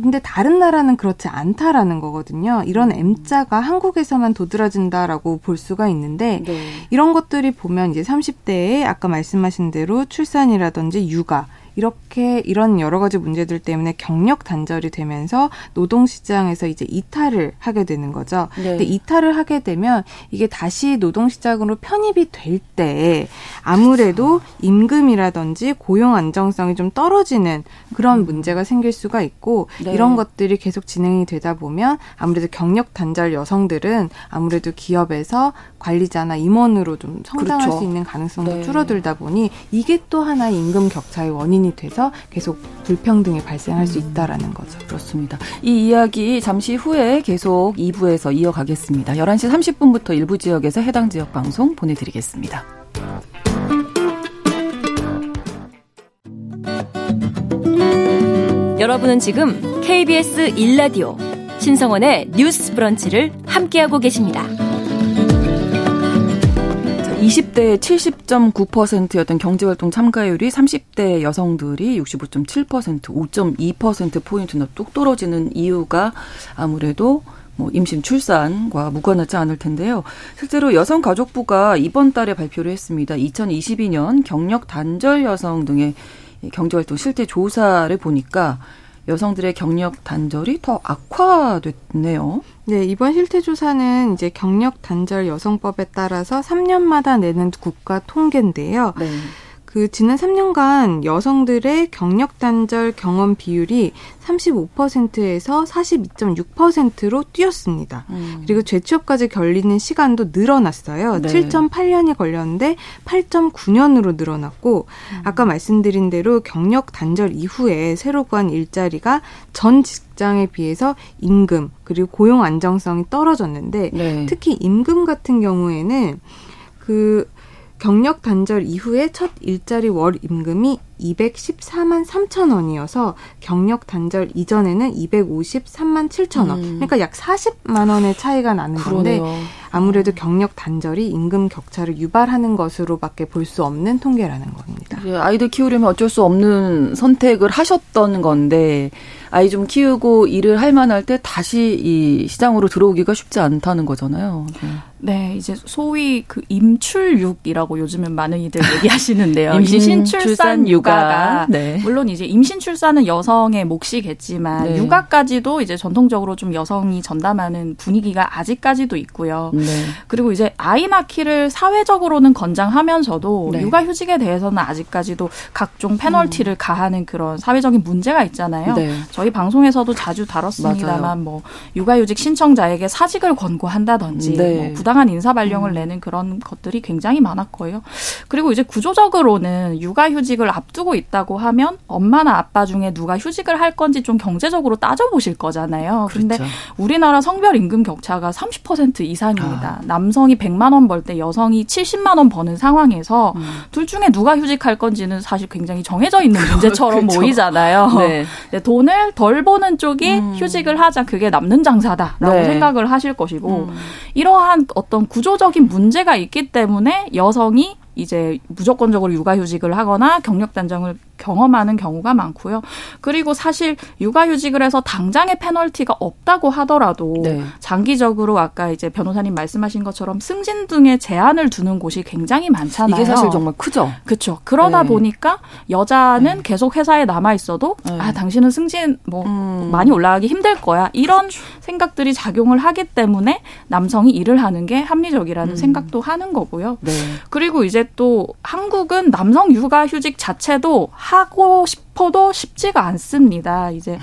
근데 다른 나라는 그렇지 않다라는 거거든요. 이런 음. M자가 한국에서만 도드라진다라고 볼 수가 있는데 네. 이런 것들이 보면 이제 30대에 아까 말씀하신 대로 출산이라든지 육아 이렇게 이런 여러 가지 문제들 때문에 경력 단절이 되면서 노동 시장에서 이제 이탈을 하게 되는 거죠. 네. 근데 이탈을 하게 되면 이게 다시 노동 시장으로 편입이 될 때 아무래도 임금이라든지 고용 안정성이 좀 떨어지는 그런 음. 문제가 생길 수가 있고 네. 이런 것들이 계속 진행이 되다 보면 아무래도 경력 단절 여성들은 아무래도 기업에서 관리자나 임원으로 좀 성장할 그렇죠. 수 있는 가능성도 네. 줄어들다 보니 이게 또 하나의 임금 격차의 원인 이 돼서 계속 불평등이 발생할 음. 수 있다라는 거죠. 그렇습니다. 이 이야기 잠시 후에 계속 2부에서 이어가겠습니다. 11시 30분부터 일부 지역에서 해당 지역 방송 보내드리겠습니다. 여러분은 지금 KBS 1라디오 신성원의 뉴스 브런치를 함께하고 계십니다. 20대 70.9%였던 경제활동 참가율이 30대 여성들이 65.7% 5.2%포인트나 뚝 떨어지는 이유가 아무래도 뭐 임신 출산과 무관하지 않을 텐데요. 실제로 여성가족부가 이번 달에 발표를 했습니다. 2022년 경력 단절 여성 등의 경제활동 실태 조사를 보니까 여성들의 경력 단절이 더 악화됐네요. 네, 이번 실태조사는 이제 경력 단절 여성법에 따라서 3년마다 내는 국가 통계인데요. 네. 그 지난 3년간 여성들의 경력 단절 경험 비율이 35%에서 42.6%로 뛰었습니다. 음. 그리고 재취업까지 걸리는 시간도 늘어났어요. 네. 7.8년이 걸렸는데 8.9년으로 늘어났고 음. 아까 말씀드린 대로 경력 단절 이후에 새로 구한 일자리가 전 직장에 비해서 임금 그리고 고용 안정성이 떨어졌는데 네. 특히 임금 같은 경우에는 그 경력 단절 이후에 첫 일자리 월 임금이 214만 3천 원이어서 경력 단절 이전에는 253만 7천 원. 음. 그러니까 약 40만 원의 차이가 나는 그러네요. 건데 아무래도 경력 단절이 임금 격차를 유발하는 것으로밖에 볼 수 없는 통계라는 겁니다. 아이들 키우려면 어쩔 수 없는 선택을 하셨던 건데 아이 좀 키우고 일을 할 만할 때 다시 이 시장으로 들어오기가 쉽지 않다는 거잖아요. 네. 네, 이제 소위 그 임출육이라고 요즘은 많은 이들 얘기하시는데요. 임신, 출산, 육아가 네. 물론 이제 임신 출산은 여성의 몫이겠지만 네. 육아까지도 이제 전통적으로 좀 여성이 전담하는 분위기가 아직까지도 있고요. 네. 그리고 이제 아이 낳기를 사회적으로는 권장하면서도 네. 육아휴직에 대해서는 아직까지도 각종 페널티를 음. 가하는 그런 사회적인 문제가 있잖아요. 네. 저희 방송에서도 자주 다뤘습니다만 맞아요. 뭐 육아휴직 신청자에게 사직을 권고한다든지 네. 뭐 부당한 인사 발령을 음. 내는 그런 것들이 굉장히 많았고요. 그리고 이제 구조적으로는 육아휴직을 앞두고 있다고 하면 엄마나 아빠 중에 누가 휴직을 할 건지 좀 경제적으로 따져보실 거잖아요. 그런데 그렇죠. 우리나라 성별 임금 격차가 30% 이상입니다. 아. 남성이 100만 원 벌 때 여성이 70만 원 버는 상황에서 음. 둘 중에 누가 휴직할 건지는 사실 굉장히 정해져 있는 문제처럼 그렇죠. 보이잖아요. 네. 돈을 덜 버는 쪽이 음. 휴직을 하자 그게 남는 장사다라고 네. 생각을 하실 것이고 음. 이러한 어떤 구조적인 문제가 있기 때문에 여성이 이제 무조건적으로 육아휴직을 하거나 경력 단정을 경험하는 경우가 많고요. 그리고 사실 육아휴직을 해서 당장의 페널티가 없다고 하더라도 네. 장기적으로 아까 이제 변호사님 말씀하신 것처럼 승진 등의 제한을 두는 곳이 굉장히 많잖아요. 이게 사실 정말 크죠. 그렇죠. 그러다 네. 보니까 여자는 네. 계속 회사에 남아 있어도 네. 아 당신은 승진 뭐 음. 많이 올라가기 힘들 거야 이런 그렇죠. 생각들이 작용을 하기 때문에 남성이 일을 하는 게 합리적이라는 음. 생각도 하는 거고요. 네. 그리고 이제 또 한국은 남성 육아휴직 자체도 하고 싶어도 쉽지가 않습니다. 이제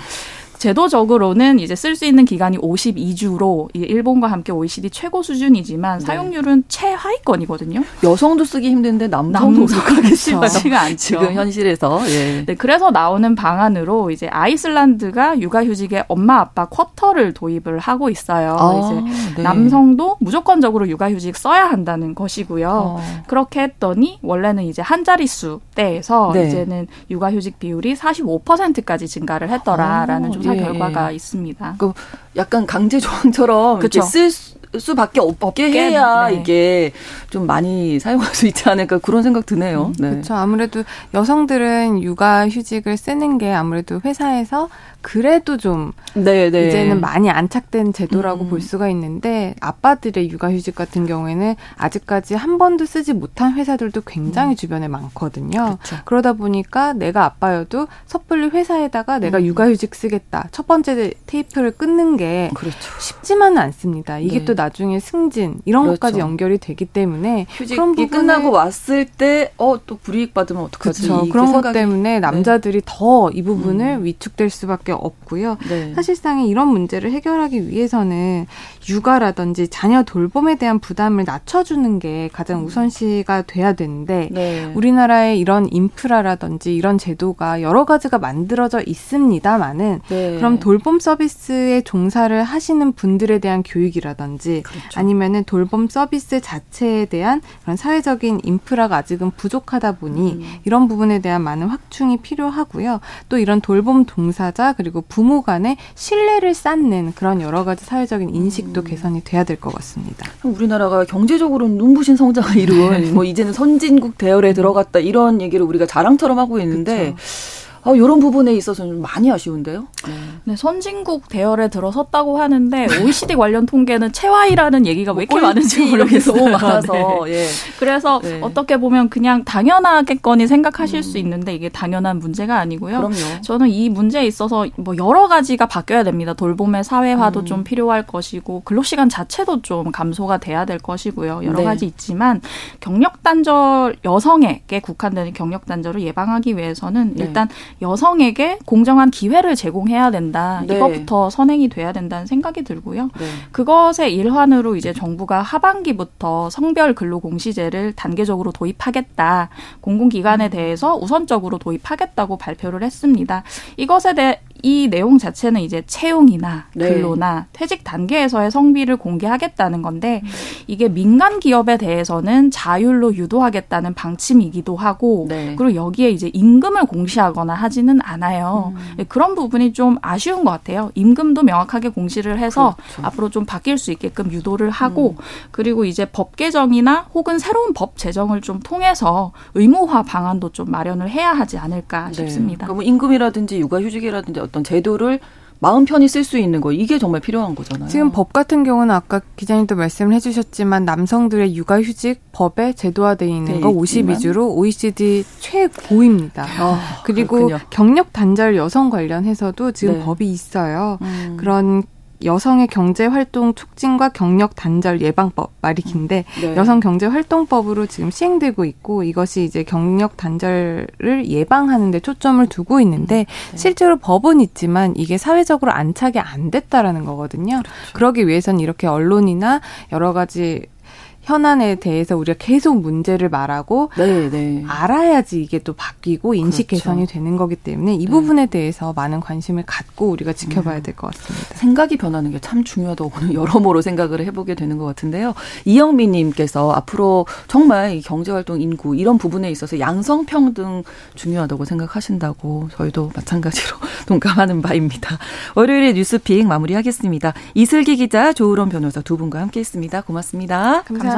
제도적으로는 이제 쓸 수 있는 기간이 52주로 일본과 함께 OECD 최고 수준이지만 네. 사용률은 최하위권이거든요. 여성도 쓰기 힘든데 남성도 쓰기 쉽지가 않죠. 지금 현실에서. 예. 네, 그래서 나오는 방안으로 이제 아이슬란드가 육아휴직에 엄마 아빠 쿼터를 도입을 하고 있어요. 아, 이제 네. 남성도 무조건적으로 육아휴직 써야 한다는 것이고요. 어. 그렇게 했더니 원래는 이제 한 자릿수 때에서 네. 이제는 육아휴직 비율이 45%까지 증가를 했더라라는 아, 조사 예. 결과가 있습니다. 그 약간 강제 조항처럼 쓸 수밖에 없게, 없게 해야 네. 이게 좀 많이 사용할 수 있지 않을까 그런 생각 드네요. 음, 네. 그렇죠. 아무래도 여성들은 육아 휴직을 쓰는 게 아무래도 회사에서 그래도 좀 네네. 네. 이제는 많이 안착된 제도라고 음. 볼 수가 있는데 아빠들의 육아휴직 같은 경우에는 아직까지 한 번도 쓰지 못한 회사들도 굉장히 음. 주변에 많거든요. 그렇죠. 그러다 보니까 내가 아빠여도 섣불리 회사에다가 내가 음. 육아휴직 쓰겠다 첫 번째 테이프를 끊는 게 그렇죠. 쉽지만은 않습니다. 이게 네. 또 나중에 승진 이런 그렇죠. 것까지 연결이 되기 때문에 휴직이 끝나고 왔을 때 어 또 불이익 받으면 어떡하지? 그렇죠. 그런 것 때문에 네. 남자들이 네. 더이 부분을 음. 위축될 수밖에 수밖에 없고요. 네. 사실상 이런 문제를 해결하기 위해서는 육아라든지 자녀 돌봄에 대한 부담을 낮춰주는 게 가장 우선시가 돼야 되는데 네. 우리나라에 이런 인프라라든지 이런 제도가 여러 가지가 만들어져 있습니다만은 네. 그럼 돌봄 서비스에 종사를 하시는 분들에 대한 교육이라든지 그렇죠. 아니면은 돌봄 서비스 자체에 대한 그런 사회적인 인프라가 아직은 부족하다 보니 음. 이런 부분에 대한 많은 확충이 필요하고요. 또 이런 돌봄 동사자 그리고 부모 간의 신뢰를 쌓는 그런 여러 가지 사회적인 인식도 음. 개선이 돼야 될 것 같습니다. 우리나라가 경제적으로 눈부신 성장을 이룬 네. 뭐 이제는 선진국 대열에 들어갔다 이런 얘기를 우리가 자랑처럼 하고 있는데 그쵸. 어, 이런 부분에 있어서는 많이 아쉬운데요. 네. 네, 선진국 대열에 들어섰다고 하는데 OECD 관련 통계는 채와이라는 얘기가 왜 이렇게 많은지 모르겠어요. 너무 많아서. 네. 예. 그래서 네. 어떻게 보면 그냥 당연하겠거니 생각하실 음. 수 있는데 이게 당연한 문제가 아니고요. 그럼요. 저는 이 문제에 있어서 뭐 여러 가지가 바뀌어야 됩니다. 돌봄의 사회화도 음. 좀 필요할 것이고 근로 시간 자체도 좀 감소가 돼야 될 것이고요. 여러 네. 가지 있지만 경력 단절 여성에게 국한되는 경력 단절을 예방하기 위해서는 네. 일단 여성에게 공정한 기회를 제공해야 된다. 네. 이것부터 선행이 돼야 된다는 생각이 들고요. 네. 그것의 일환으로 이제 정부가 하반기부터 성별 근로 공시제를 단계적으로 도입하겠다. 공공기관에 음. 대해서 우선적으로 도입하겠다고 발표를 했습니다. 이것에 대해 이 내용 자체는 이제 채용이나 네. 근로나 네. 퇴직 단계에서의 성비를 공개하겠다는 건데 음. 이게 민간 기업에 대해서는 자율로 유도하겠다는 방침이기도 하고 네. 그리고 여기에 이제 임금을 공시하거나 하지는 않아요. 음. 네, 그런 부분이 좀 아쉬운 것 같아요. 임금도 명확하게 공시를 해서 그렇죠. 앞으로 좀 바뀔 수 있게끔 유도를 하고 음. 그리고 이제 법 개정이나 혹은 새로운 법 제정을 좀 통해서 의무화 방안도 좀 마련을 해야 하지 않을까 네. 싶습니다. 그러니까 뭐 임금이라든지 육아휴직이라든지 어떤 제도를 마음 편히 쓸 수 있는 거 이게 정말 필요한 거잖아요. 지금 법 같은 경우는 아까 기자님도 말씀을 해주셨지만 남성들의 육아휴직 법에 제도화돼 있는 거 52주로 OECD 최고입니다. 어, 그리고 그렇군요. 경력 단절 여성 관련해서도 지금 네. 법이 있어요. 음. 그런 여성의 경제 활동 촉진과 경력 단절 예방법 말이 긴데 네. 여성 경제 활동법으로 지금 시행되고 있고 이것이 이제 경력 단절을 예방하는 데 초점을 두고 있는데 네. 실제로 법은 있지만 이게 사회적으로 안착이 안 됐다라는 거거든요. 그렇죠. 그러기 위해서는 이렇게 언론이나 여러 가지 현안에 대해서 우리가 계속 문제를 말하고 네, 네. 알아야지 이게 또 바뀌고 인식 그렇죠. 개선이 되는 거기 때문에 이 네. 부분에 대해서 많은 관심을 갖고 우리가 지켜봐야 음. 될것 같습니다. 생각이 변하는 게 참 중요하다고 여러모로 생각을 해보게 되는 것 같은데요. 이영민님께서 앞으로 정말 경제활동 인구 이런 부분에 있어서 양성평등 중요하다고 생각하신다고 저희도 마찬가지로 동감하는 바입니다. 월요일에 뉴스픽 마무리하겠습니다. 이슬기 기자, 조으론 변호사 두 분과 함께했습니다. 고맙습니다. 감사합니다. 감사합니다.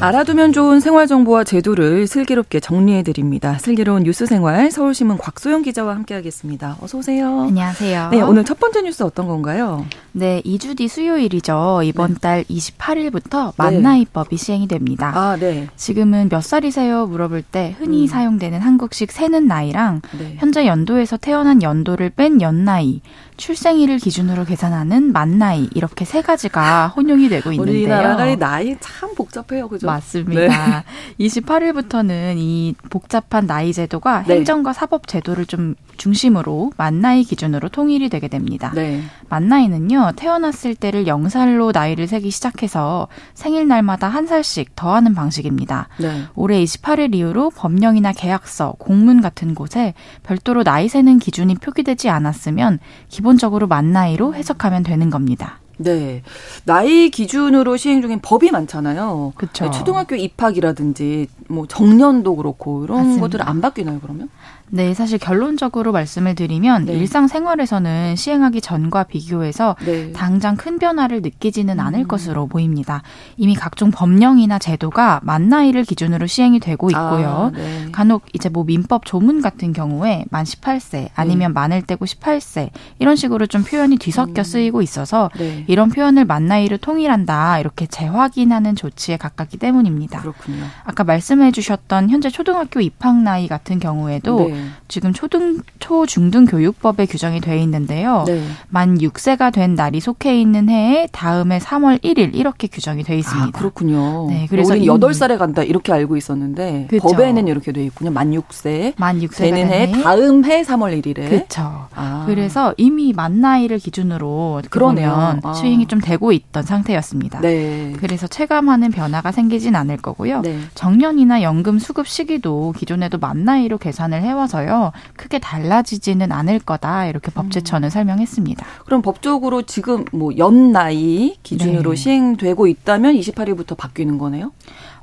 알아두면 좋은 생활 정보와 제도를 슬기롭게 정리해 드립니다. 슬기로운 뉴스 생활 서울신문 곽소영 기자와 함께하겠습니다. 어서 오세요. 안녕하세요. 네, 오늘 첫 번째 뉴스 어떤 건가요? 네, 2주 뒤 수요일이죠. 이번 네. 달 28일부터 만나이법이 네. 시행이 됩니다. 아, 네. 지금은 몇 살이세요? 물어볼 때 흔히 음. 사용되는 한국식 세는 나이랑 네. 현재 연도에서 태어난 연도를 뺀 연나이 출생일을 기준으로 계산하는 만 나이 이렇게 세 가지가 혼용이 되고 있는데요. 우리나라의 나이 참 복잡해요, 그죠? 맞습니다. 네. 28일부터는 이 복잡한 나이 제도가 네. 행정과 사법 제도를 좀 중심으로 만 나이 기준으로 통일이 되게 됩니다. 네. 만 나이는요 태어났을 때를 영살로 나이를 세기 시작해서 생일날마다 한 살씩 더하는 방식입니다. 네. 올해 28일 이후로 법령이나 계약서, 공문 같은 곳에 별도로 나이 세는 기준이 표기되지 않았으면 기본 적으로 만 나이로 해석하면 되는 겁니다. 네. 나이 기준으로 시행 중인 법이 많잖아요. 그렇죠. 네, 초등학교 입학이라든지 뭐 정년도 그렇고 이런 맞습니다. 것들 안 바뀌나요, 그러면? 네, 사실 결론적으로 말씀을 드리면 네. 일상생활에서는 시행하기 전과 비교해서 네. 당장 큰 변화를 느끼지는 않을 음. 것으로 보입니다. 이미 각종 법령이나 제도가 만 나이를 기준으로 시행이 되고 있고요. 아, 네. 간혹 이제 뭐 민법 조문 같은 경우에 만 18세 아니면 만을 떼고 18세 이런 식으로 좀 표현이 뒤섞여 음. 쓰이고 있어서 네. 이런 표현을 만 나이로 통일한다 이렇게 재확인하는 조치에 가깝기 때문입니다. 그렇군요. 아까 말씀해 주셨던 현재 초등학교 입학 나이 같은 경우에도 네. 지금 초등 초중등 교육법에 규정이 돼 있는데요. 네. 만 6세가 된 날이 속해 있는 해에 다음해 3월 1일 이렇게 규정이 돼 있습니다. 아, 그렇군요. 네, 그래서 우리 8살에 간다 이렇게 알고 있었는데 그쵸. 법에는 이렇게 돼 있군요. 만 6세. 만 6세가 되는 해, 해 다음 해 3월 1일에. 그렇죠. 아. 그래서 이미 만 나이를 기준으로 그러면 아. 수행이 좀 되고 있던 상태였습니다. 네. 그래서 체감하는 변화가 생기진 않을 거고요. 네. 정년이나 연금 수급 시기도 기존에도 만 나이로 계산을 해와 따라서요 크게 달라지지는 않을 거다 이렇게 법제처는 음. 설명했습니다. 그럼 법적으로 지금 뭐 연 나이 기준으로 네. 시행되고 있다면 28일부터 바뀌는 거네요?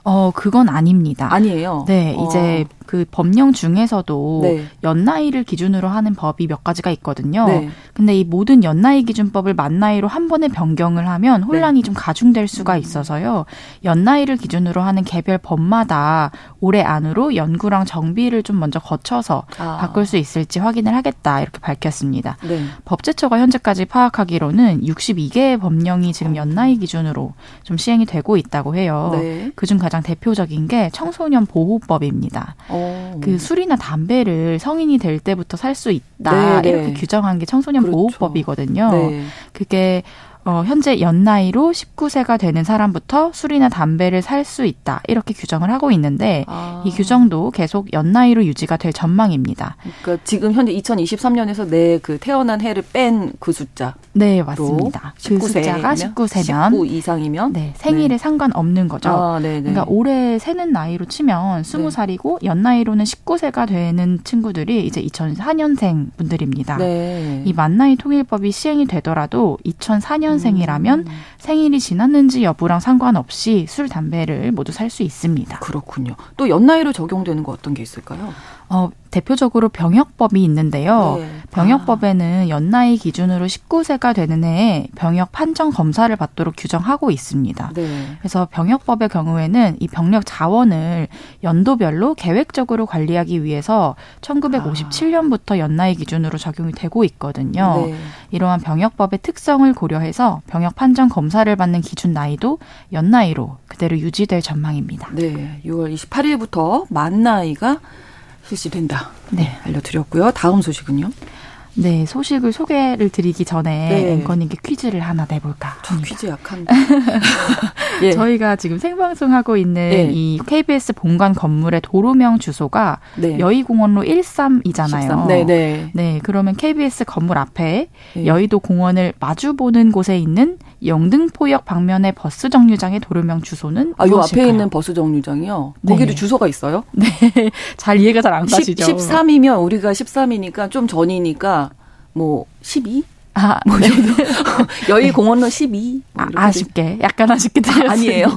어, 그건 아닙니다. 아니에요. 네, 어. 이제 그 법령 중에서도 네. 연나이를 기준으로 하는 법이 몇 가지가 있거든요. 네. 근데 이 모든 연나이 기준법을 만나이로 한 번에 변경을 하면 혼란이 네. 좀 가중될 수가 음. 있어서요. 연나이를 기준으로 하는 개별 법마다 올해 안으로 연구랑 정비를 좀 먼저 거쳐서 아. 바꿀 수 있을지 확인을 하겠다 이렇게 밝혔습니다. 네. 법제처가 현재까지 파악하기로는 62개의 법령이 지금 연나이 기준으로 좀 시행이 되고 있다고 해요. 네. 그중 가장 대표적인 게 청소년 보호법입니다. 오. 그 술이나 담배를 성인이 될 때부터 살 수 있다 네, 네, 이렇게 규정한 게 청소년 그렇죠. 보호법이거든요. 네. 그게 어, 현재 연나이로 19세가 되는 사람부터 술이나 담배를 살 수 있다. 이렇게 규정을 하고 있는데 아. 이 규정도 계속 연나이로 유지가 될 전망입니다. 그러니까 지금 현재 2023년에서 내 그 태어난 해를 뺀 그 숫자. 네, 맞습니다. 그 숫자가 19세면 19 이상이면 네, 생일에 네. 상관없는 거죠. 아, 네, 네. 그러니까 올해 세는 나이로 치면 20살이고 네. 연나이로는 19세가 되는 친구들이 이제 2004년생 분들입니다. 네. 이 만나이 통일법이 시행이 되더라도 2004년 2000년생이라면 음. 생일이 지났는지 여부랑 상관없이 술, 담배를 모두 살 수 있습니다. 그렇군요. 또 연나이로 적용되는 거 어떤 게 있을까요? 어, 대표적으로 병역법이 있는데요. 네. 병역법에는 아. 연나이 기준으로 19세가 되는 해에 병역 판정 검사를 받도록 규정하고 있습니다. 네. 그래서 병역법의 경우에는 이 병력 자원을 연도별로 계획적으로 관리하기 위해서 1957년부터 연나이 기준으로 적용이 되고 있거든요. 네. 이러한 병역법의 특성을 고려해서 병역 판정 검사를 받는 기준 나이도 연나이로 그대로 유지될 전망입니다. 네. 6월 28일부터 만 나이가 실시된다. 네. 알려드렸고요. 다음 소식은요? 네, 소식을 소개를 드리기 전에 네. 앵커님께 퀴즈를 하나 내볼까 저 퀴즈 약한데. 예. 저희가 지금 생방송하고 있는 네. 이 KBS 본관 건물의 도로명 주소가 네. 여의공원로 13이잖아요. 네, 네. 네, 그러면 KBS 건물 앞에 네. 여의도 공원을 마주보는 곳에 있는 영등포역 방면의 버스 정류장의 도로명 주소는 아, 요 앞에 있는 버스 정류장이요? 거기도 네. 주소가 있어요? 네. 잘 이해가 잘 안 가시죠? 10, 13이면 우리가 13이니까 좀 전이니까 뭐 12? 아, 뭐 네. 여의 공원로 12. 뭐 아, 쉽게 약간 아쉽게 들렸어요. 아니에요.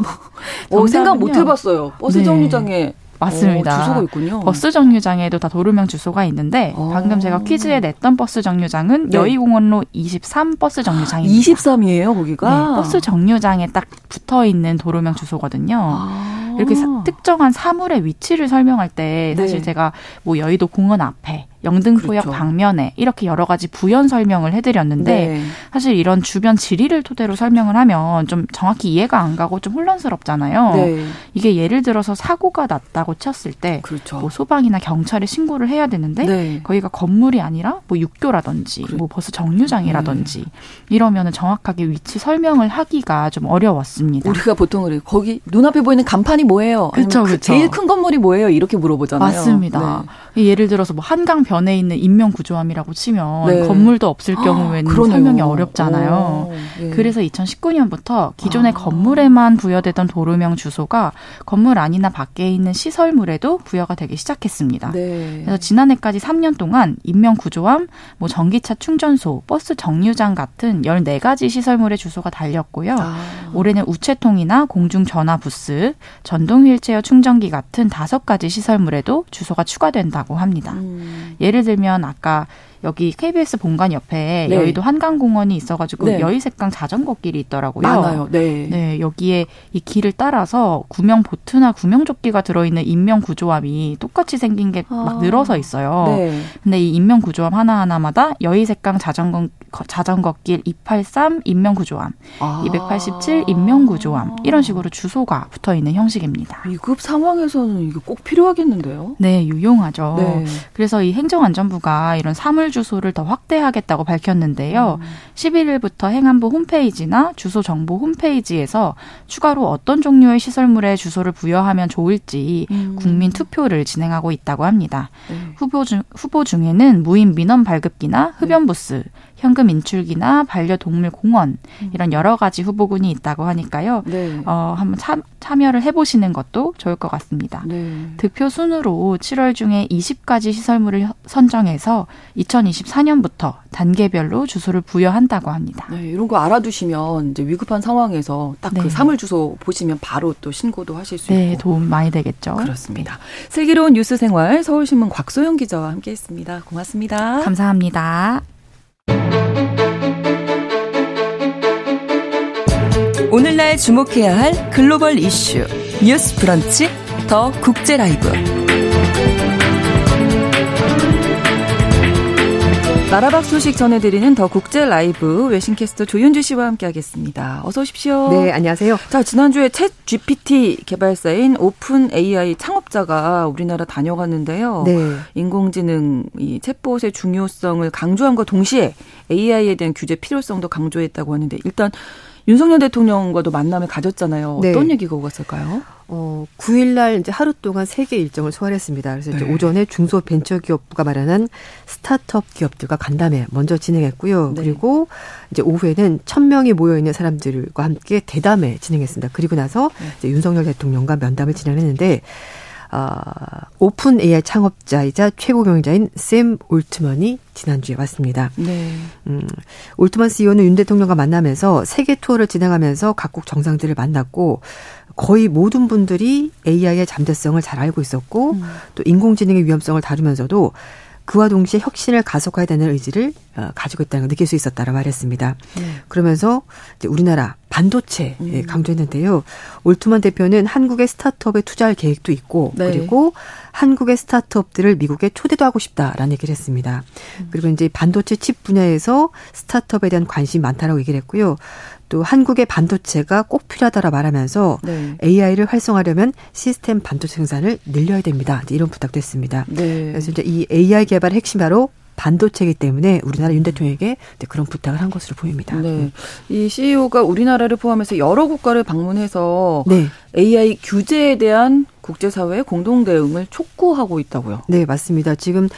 어, 생각 못 해봤어요. 버스 네. 정류장에 맞습니다. 오, 주소가 있군요. 버스 정류장에도 다 도로명 주소가 있는데 오. 아. 방금 제가 퀴즈에 냈던 버스 정류장은 네. 여의공원로 23 버스 정류장입니다. 23이에요, 거기가? 네, 버스 정류장에 딱 붙어 있는 도로명 주소거든요. 아. 이렇게 사, 특정한 사물의 위치를 설명할 때 사실 네. 제가 뭐 여의도 공원 앞에 영등포역 그렇죠. 방면에 이렇게 여러 가지 부연 설명을 해드렸는데 네. 사실 이런 주변 지리를 토대로 설명을 하면 좀 정확히 이해가 안 가고 좀 혼란스럽잖아요. 네. 이게 예를 들어서 사고가 났다고 쳤을 때 그렇죠. 뭐 소방이나 경찰에 신고를 해야 되는데 네. 거기가 건물이 아니라 뭐 육교라든지 그래. 뭐 버스 정류장이라든지 네. 이러면은 정확하게 위치 설명을 하기가 좀 어려웠습니다. 우리가 보통 그래 거기 눈앞에 보이는 간판이 뭐예요? 그렇죠, 그 제일 큰 건물이 뭐예요? 이렇게 물어보잖아요. 맞습니다. 네. 예를 들어서 뭐 한강 변에 있는 인명 구조함이라고 치면 네. 건물도 없을 아, 경우에는 아, 설명이 어렵잖아요. 오, 네. 그래서 2019년부터 기존의 아. 건물에만 부여되던 도로명 주소가 건물 안이나 밖에 있는 시설물에도 부여가 되기 시작했습니다. 네. 그래서 지난해까지 3년 동안 인명 구조함, 뭐 전기차 충전소, 버스 정류장 같은 14가지 시설물의 주소가 달렸고요. 아. 올해는 우체통이나 공중 전화 부스, 전동 휠체어 충전기 같은 다섯 가지 시설물에도 주소가 추가된다고 합니다. 음. 예를 들면 아까 여기 KBS 본관 옆에 네. 여의도 한강공원이 있어가지고 네. 여의색강 자전거 길이 있더라고요. 많아요. 네. 네, 여기에 이 길을 따라서 구명 보트나 구명조끼가 들어있는 인명 구조함이 똑같이 생긴 게막 아. 늘어서 있어요. 네. 근데 이 인명 구조함 하나 하나마다 여의색강 자전거 자전거길 283 인명 구조함, 아. 287 인명 구조함 이런 식으로 주소가 붙어 있는 형식입니다. 위급 상황에서는 이게 꼭 필요하겠는데요? 네, 유용하죠. 네. 그래서 이 행정안전부가 이런 사물 건물 주소를 더 확대하겠다고 밝혔는데요. 음. 11일부터 행안부 홈페이지나 주소 정보 홈페이지에서 추가로 어떤 종류의 시설물에 주소를 부여하면 좋을지 음. 국민 투표를 진행하고 있다고 합니다. 네. 후보 중 후보 중에는 무인 민원 발급기나 흡연 부스, 네. 현금 인출기나 반려동물 공원 음. 이런 여러 가지 후보군이 있다고 하니까요. 네. 어, 한번 참, 참여를 해보시는 것도 좋을 것 같습니다. 네. 득표 순으로 7월 중에 20가지 시설물을 선정해서 2024년부터 단계별로 주소를 부여한다고 합니다. 네, 이런 거 알아두시면 이제 위급한 상황에서 딱그 네. 사물 주소 보시면 바로 또 신고도 하실 수 네, 있고 도움 많이 되겠죠. 그렇습니다. 슬기로운 뉴스 생활 서울신문 곽소영 기자와 함께했습니다. 고맙습니다. 감사합니다. 오늘날 주목해야 할 글로벌 이슈 뉴스 브런치 더 국제 라이브 나라 밖 소식 전해드리는 더 국제 라이브 외신캐스터 조윤주 씨와 함께하겠습니다. 어서 오십시오. 네, 안녕하세요. 자, 지난주에 ChatGPT 개발사인 OpenAI 창업자가 우리나라 다녀갔는데요. 네. 인공지능 이 챗봇의 중요성을 강조함과 동시에 AI에 대한 규제 필요성도 강조했다고 하는데 일단 윤석열 대통령과도 만남을 가졌잖아요. 어떤 네. 얘기가 오갔을까요? 어, 9일날 이제 하루 동안 세 개 일정을 소화했습니다. 그래서 이제 네. 오전에 중소벤처기업부가 마련한 스타트업 기업들과 간담회 먼저 진행했고요. 네. 그리고 이제 오후에는 천 명이 모여 있는 사람들과 함께 대담회 진행했습니다. 그리고 나서 네. 이제 윤석열 대통령과 면담을 진행했는데 어, 오픈 AI 창업자이자 최고 경영자인 샘 올트먼이 지난주에 왔습니다. 네. 음, 올트먼 CEO는 윤 대통령과 만나면서 세계 투어를 진행하면서 각국 정상들을 만났고 거의 모든 분들이 AI의 잠재성을 잘 알고 있었고 음. 또 인공지능의 위험성을 다루면서도 그와 동시에 혁신을 가속화해야 되는 의지를 어, 가지고 있다는 걸 느낄 수 있었다고 말했습니다. 네. 그러면서 이제 우리나라 반도체 음. 예, 강조했는데요. 올트만 대표는 한국의 스타트업에 투자할 계획도 있고 네. 그리고 한국의 스타트업들을 미국에 초대도 하고 싶다라는 얘기를 했습니다. 음. 그리고 이제 반도체 칩 분야에서 스타트업에 대한 관심이 많다라고 얘기를 했고요. 또 한국의 반도체가 꼭 필요하다라 말하면서 네. AI를 활성화하려면 시스템 반도체 생산을 늘려야 됩니다. 이런 부탁도 했습니다. 네. 그래서 이제 이 AI 개발의 핵심 바로 반도체이기 때문에 우리나라 윤 대통령에게 그런 부탁을 한 것으로 보입니다. 네. 음. 이 CEO가 우리나라를 포함해서 여러 국가를 방문해서 네. AI 규제에 대한 국제사회의 공동 대응을 촉구하고 있다고요. 네, 맞습니다. 지금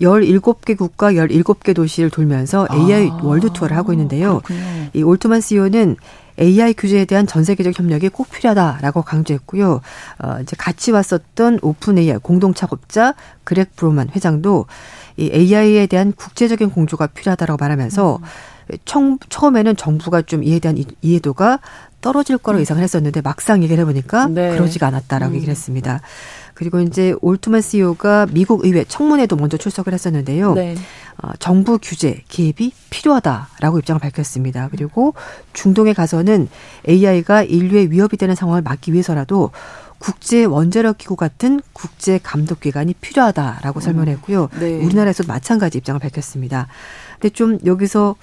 17개 국가 17개 도시를 돌면서 AI 아, 월드 투어를 하고 있는데요. 그렇군요. 이 올트만 CEO는 AI 규제에 대한 전 세계적 협력이 꼭 필요하다라고 강조했고요. 어, 이제 같이 왔었던 OpenAI 공동 창업자 그렉 브록만 회장도 이 AI에 대한 국제적인 공조가 필요하다라고 말하면서 음. 청, 처음에는 정부가 좀 이에 대한 이해도가 떨어질 거로 음. 예상을 했었는데 막상 얘기를 해보니까 네. 그러지가 않았다라고 음. 얘기를 했습니다. 그리고 이제 올트만 CEO가 미국 의회 청문회도 먼저 출석을 했었는데요. 네. 어, 정부 규제 개입이 필요하다라고 입장을 밝혔습니다. 그리고 중동에 가서는 AI가 인류의 위협이 되는 상황을 막기 위해서라도 국제 원자력 기구 같은 국제 감독 기관이 필요하다라고 음. 설명했고요. 네. 우리나라에서도 마찬가지 입장을 밝혔습니다. 근데 좀 여기서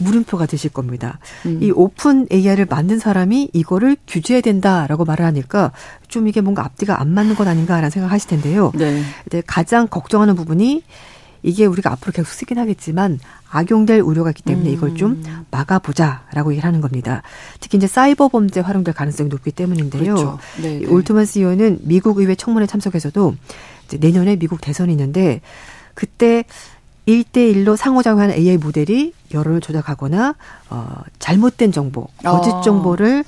물음표가 되실 겁니다. 음. 이 오픈 AI를 만든 사람이 이거를 규제해야 된다라고 말을 하니까 좀 이게 뭔가 앞뒤가 안 맞는 것 아닌가라는 생각하실 텐데요. 네. 근데 가장 걱정하는 부분이 이게 우리가 앞으로 계속 쓰긴 하겠지만 악용될 우려가 있기 때문에 이걸 좀 음. 막아보자라고 얘기를 하는 겁니다. 특히 이제 사이버 범죄 활용될 가능성이 높기 때문인데요. 그렇죠. 네, 네. 올트만 CEO는 미국 의회 청문회 참석해서도 이제 내년에 미국 대선이 있는데 그때 1대1로 상호작용하는 AI 모델이 여론을 조작하거나 어 잘못된 정보, 거짓 아. 정보를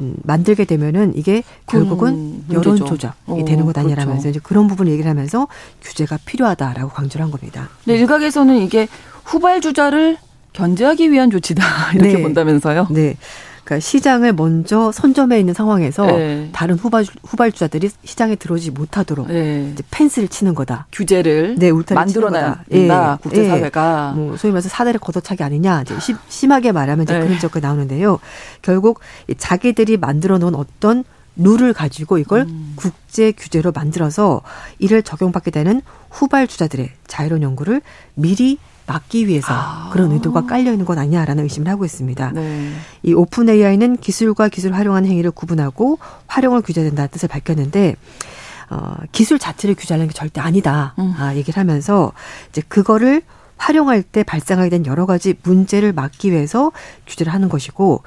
음, 만들게 되면은 이게 결국은 여론 조작이 어, 되는 것 아니라면서 그렇죠. 이제 그런 부분 얘기를 하면서 규제가 필요하다라고 강조를 한 겁니다. 네, 일각에서는 이게 후발 주자를 견제하기 위한 조치다 이렇게 네. 본다면서요? 네. 그러니까 시장을 먼저 선점해 있는 상황에서 네. 다른 후발 후발주자들이 시장에 들어오지 못하도록 네. 이제 펜스를 치는 거다. 규제를 네, 만들어낸다. 예. 국제사회가 예. 뭐 소위 말해서 사대를 걷어차기 아니냐. 이제 시, 심하게 말하면 이제 네. 그런 적이 나오는데요. 결국 자기들이 만들어 놓은 어떤 룰을 가지고 이걸 음. 국제 규제로 만들어서 이를 적용받게 되는 후발주자들의 자유로운 연구를 미리 막기 위해서 아. 그런 의도가 깔려 있는 것 아니냐라는 의심을 하고 있습니다. 네. 이 오픈 AI는 기술과 기술을 활용하는 행위를 구분하고 활용을 규제된다는 뜻을 밝혔는데 어, 기술 자체를 규제하는 게 절대 아니다. 음. 아, 얘기를 하면서 이제 그거를 활용할 때 발생하게 된 여러 가지 문제를 막기 위해서 규제를 하는 것이고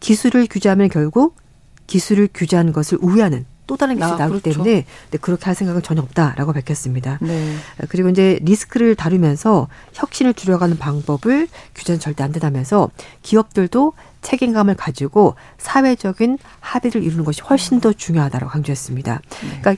기술을 규제하면 결국 기술을 규제하는 것을 우회하는 또 다른 기술이 아, 나오기 그렇죠. 때문에 네, 그렇게 할 생각은 전혀 없다라고 밝혔습니다. 네. 그리고 이제 리스크를 다루면서 혁신을 줄여가는 방법을 규제는 절대 안 된다면서 기업들도 책임감을 가지고 사회적인 합의를 이루는 것이 훨씬 더 중요하다고 강조했습니다. 네. 그러니까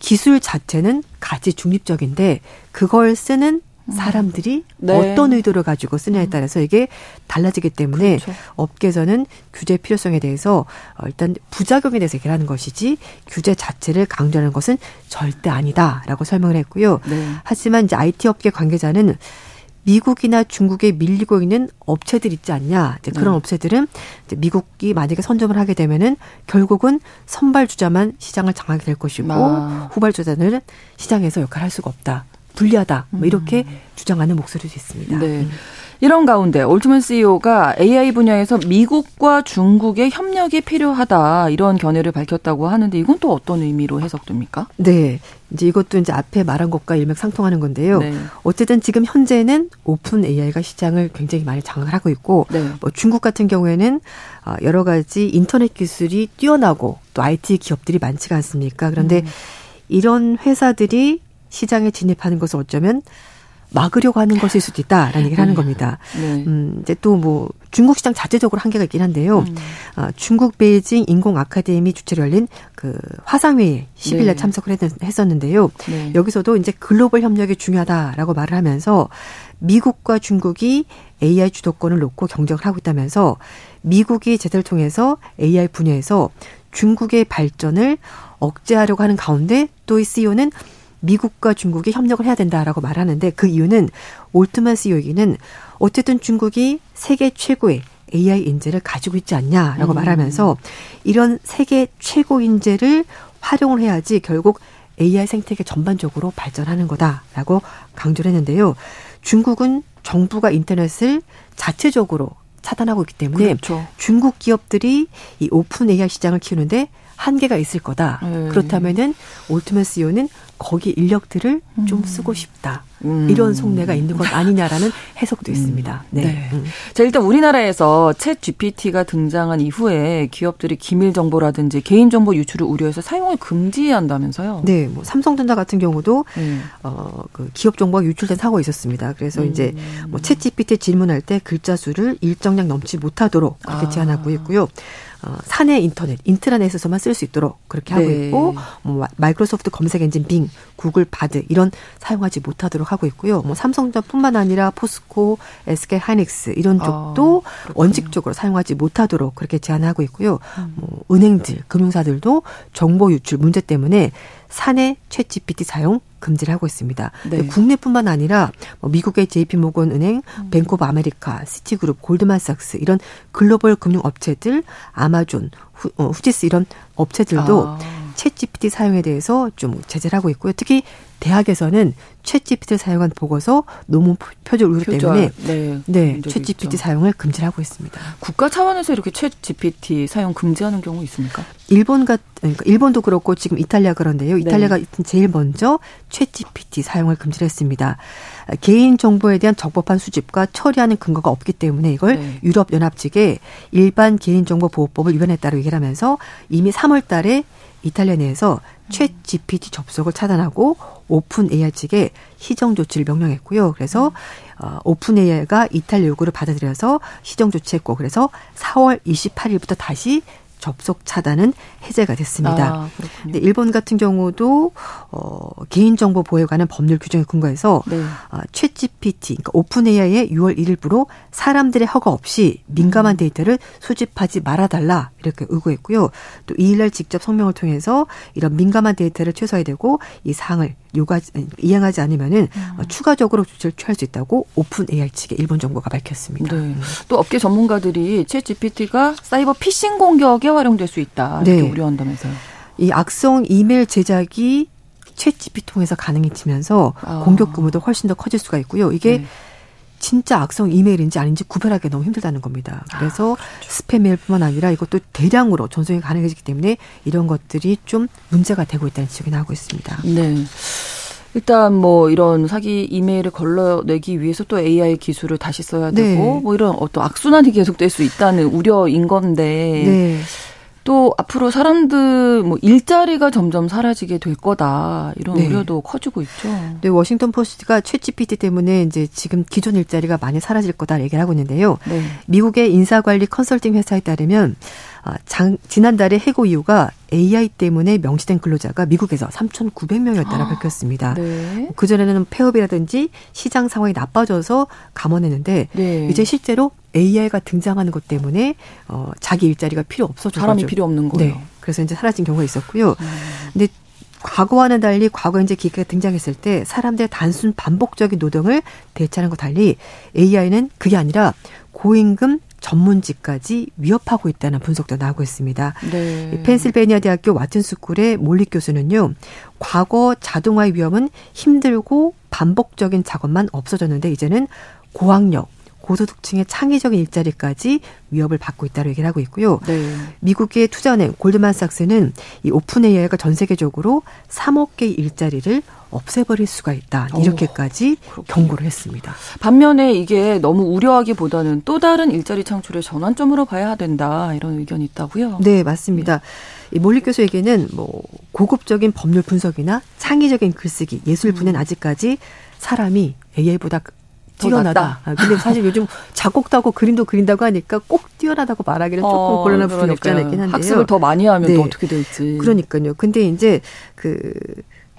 기술 자체는 가치 중립적인데 그걸 쓰는 사람들이 네. 어떤 의도를 가지고 쓰냐에 따라서 이게 달라지기 때문에 그렇죠. 업계에서는 규제 필요성에 대해서 어, 일단 부작용에 대해서 얘기를 하는 것이지 규제 자체를 강조하는 것은 절대 아니다라고 설명을 했고요. 네. 하지만 이제 IT 업계 관계자는 미국이나 중국에 밀리고 있는 업체들 있지 않냐. 이제 그런 네. 업체들은 이제 미국이 만약에 선점을 하게 되면은 결국은 선발 주자만 시장을 장악이 될 것이고 아. 후발 주자는 시장에서 역할을 할 수가 없다. 불리하다. 뭐 이렇게 음. 주장하는 목소리도 있습니다. 네. 이런 가운데 올트먼 CEO가 AI 분야에서 미국과 중국의 협력이 필요하다 이런 견해를 밝혔다고 하는데 이건 또 어떤 의미로 해석됩니까? 네. 이제 이것도 이제 앞에 말한 것과 일맥상통하는 건데요. 네. 어쨌든 지금 현재는 오픈 AI가 시장을 굉장히 많이 장악을 하고 있고 네. 뭐 중국 같은 경우에는 어, 여러 가지 인터넷 기술이 뛰어나고 또 IT 기업들이 많지가 않습니까? 그런데 음. 이런 회사들이 시장에 진입하는 것을 어쩌면 막으려고 하는 것일 수도 있다라는 얘기를 하는 네. 겁니다. 네. 음, 이제 또 뭐 중국 시장 자체적으로 한계가 있긴 한데요. 음. 어, 중국 베이징 인공 아카데미 주최로 열린 그 화상회의 10일날 네. 참석을 했, 었는데요 네. 여기서도 이제 글로벌 협력이 중요하다라고 말을 하면서 미국과 중국이 AI 주도권을 놓고 경쟁을 하고 있다면서 미국이 제재를 통해서 AI 분야에서 중국의 발전을 억제하려고 하는 가운데 또 이 CEO는 미국과 중국이 협력을 해야 된다라고 말하는데 그 이유는 올트만 CEO에게는 어쨌든 중국이 세계 최고의 AI 인재를 가지고 있지 않냐라고 음. 말하면서 이런 세계 최고 인재를 활용을 해야지 결국 AI 생태계 전반적으로 발전하는 거다라고 강조를 했는데요. 중국은 정부가 인터넷을 자체적으로 차단하고 있기 때문에 그렇죠. 중국 기업들이 이 오픈 AI 시장을 키우는데 한계가 있을 거다. 네. 그렇다면은 올트만 CEO는 거기 인력들을 음. 좀 쓰고 싶다. 음. 이런 속내가 있는 것 아니냐라는 해석도 음. 있습니다. 네. 네. 음. 자, 일단 우리나라에서 챗 GPT가 등장한 이후에 기업들이 기밀 정보라든지 개인 정보 유출을 우려해서 사용을 금지한다면서요? 네. 뭐 삼성전자 같은 경우도 음. 어, 그 기업 정보가 유출된 사고가 있었습니다. 그래서 이제 음. 뭐 ChatGPT 질문할 때 글자 수를 일정량 넘지 못하도록 그렇게 아. 제한하고 있고요. 어, 사내 인터넷, 인트라넷에서만 쓸 수 있도록 그렇게 하고 네. 있고, 뭐 마이크로소프트 검색 엔진 빙, 구글 바드 이런 사용하지 못하도록 하고 있고요. 뭐 삼성전뿐만 아니라 포스코, SK 하이닉스 이런 아, 쪽도 아, 원칙적으로 사용하지 못하도록 그렇게 제한하고 있고요. 음. 뭐 은행들, 금융사들도 정보 유출 문제 때문에 사내 챗 GPT 사용 금지를 하고 있습니다. 네. 국내뿐만 아니라 뭐 미국의 JP모건 은행, 음. 뱅크 오브 아메리카, 시티그룹, 골드만삭스 이런 글로벌 금융 업체들, 아마존, 후, 어, 후지스 이런 업체들도 아. 챗 GPT 사용에 대해서 좀 제재를 하고 있고요. 특히 대학에서는 챗 GPT를 사용한 보고서 논문 표절 우려 때문에 네, 네, 챗 GPT 사용을 금지를 하고 있습니다. 국가 차원에서 이렇게 챗 GPT 사용 금지하는 경우 있습니까? 일본 같 그러니까 일본도 그렇고 지금 이탈리아 그런데요. 네. 이탈리아가 네. 제일 먼저 챗 GPT 사용을 금지를 했습니다. 개인 정보에 대한 적법한 수집과 처리하는 근거가 없기 때문에 이걸 네. 유럽 연합 측에 일반 개인 정보 보호법을 위반에 따라 얘기를 하면서 이미 3월 달에 이탈리아 내에서 챗 GPT 접속을 차단하고 오픈 AI 측에 시정 조치를 명령했고요. 그래서 어, 오픈 AI가 이탈리아 요구를 받아들여서 시정 조치했고 그래서 4월 28일부터 다시 접속 차단은 해제가 됐습니다. 아, 근데 일본 같은 경우도 어 개인 정보 보호에 관한 법률 규정에 근거해서 네. 어, 챗 GPT 그러니까 오픈 AI에 6월 1일부로 사람들의 허가 없이 민감한 음. 데이터를 수집하지 말아 달라 이렇게 요구했고요. 또 2일날 직접 성명을 통해서 이런 민감한 데이터를 최소화해야 되고 이 사항을 요가 이행하지 않으면은 음. 추가적으로 조치를 취할 수 있다고 오픈 AI 측에 일본 정부가 밝혔습니다. 네. 또 업계 전문가들이 챗 GPT가 사이버 피싱 공격에 활용될 수 있다 이렇게 네. 우려한다면서요. 이 악성 이메일 제작이 챗 GPT 통해서 가능해지면서 아. 공격 규모도 훨씬 더 커질 수가 있고요. 이게 네. 진짜 악성 이메일인지 아닌지 구별하기 너무 힘들다는 겁니다. 그래서 아, 그렇죠. 스팸 메일뿐만 아니라 이것도 대량으로 전송이 가능해지기 때문에 이런 것들이 좀 문제가 되고 있다는 지적이 나오고 있습니다. 네. 일단 뭐 이런 사기 이메일을 걸러내기 위해서 또 AI 기술을 다시 써야 되고 네. 뭐 이런 어떤 악순환이 계속될 수 있다는 우려인 건데 네. 또 앞으로 사람들 뭐 일자리가 점점 사라지게 될 거다 이런 네. 우려도 커지고 있죠. 네, 워싱턴 포스트가 최 GPT 때문에 이제 지금 기존 일자리가 많이 사라질 거다 얘기를 하고 있는데요. 네. 미국의 인사관리 컨설팅 회사에 따르면 아, 장, 지난달에 해고 이유가 AI 때문에 명시된 근로자가 미국에서 3,900명이었다라 아, 밝혔습니다. 네. 그전에는 폐업이라든지 시장 상황이 나빠져서 감원했는데 네. 이제 실제로 AI가 등장하는 것 때문에 어, 자기 일자리가 필요 없어져 사람이 필요 없는 거예요. 네. 그래서 이제 사라진 경우가 있었고요. 음. 근데 과거와는 달리 과거 이제 기계가 등장했을 때 사람들의 단순 반복적인 노동을 대체하는 것 달리 AI는 그게 아니라 고임금 전문직까지 위협하고 있다는 분석도 나오고 있습니다. 네. 펜실베니아 대학교 와튼스쿨의 몰릭 교수는요. 과거 자동화의 위험은 힘들고 반복적인 작업만 없어졌는데 이제는 고학력, 고소득층의 창의적인 일자리까지 위협을 받고 있다고 얘기를 하고 있고요. 네. 미국의 투자은행 골드만삭스는 이 오픈 AI가 전 세계적으로 3억 개의 일자리를 없애버릴 수가 있다. 어, 이렇게까지 오, 경고를 했습니다. 반면에 이게 너무 우려하기보다는 또 다른 일자리 창출의 전환점으로 봐야 된다. 이런 의견이 있다고요? 네, 맞습니다. 네. 이 몰리 교수에게는 뭐 고급적인 법률 분석이나 창의적인 글쓰기, 예술 분야는 음. 아직까지 사람이 AI보다 뛰어나다. 아, 근데 사실 요즘 작곡도 하고 그림도 그린다고 하니까 꼭 뛰어나다고 말하기는 조금 어, 곤란한 부분이 없지 않아 있긴 한데요. 학습을 더 많이 하면 네. 또 어떻게 될지. 그러니까요. 근데 이제 그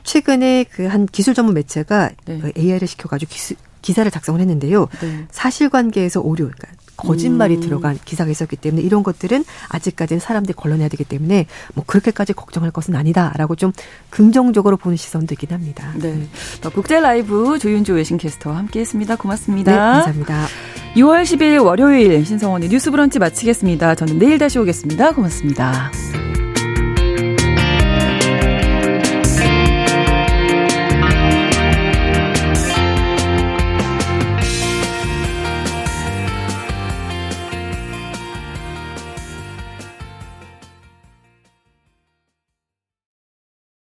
최근에 그 한 기술 전문 매체가 네. 그 AI를 시켜가지고 기수, 기사를 작성을 했는데요. 네. 사실관계에서 오류, 그러니까 거짓말이 음. 들어간 기사가 있었기 때문에 이런 것들은 아직까지는 사람들이 걸러내야 되기 때문에 뭐 그렇게까지 걱정할 것은 아니다라고 좀 긍정적으로 보는 시선도 있긴 합니다. 네. 국제 라이브 조윤주 외신캐스터와 함께했습니다. 고맙습니다. 네, 감사합니다. 6월 10일 월요일 신성원의 뉴스 브런치 마치겠습니다. 저는 내일 다시 오겠습니다. 고맙습니다.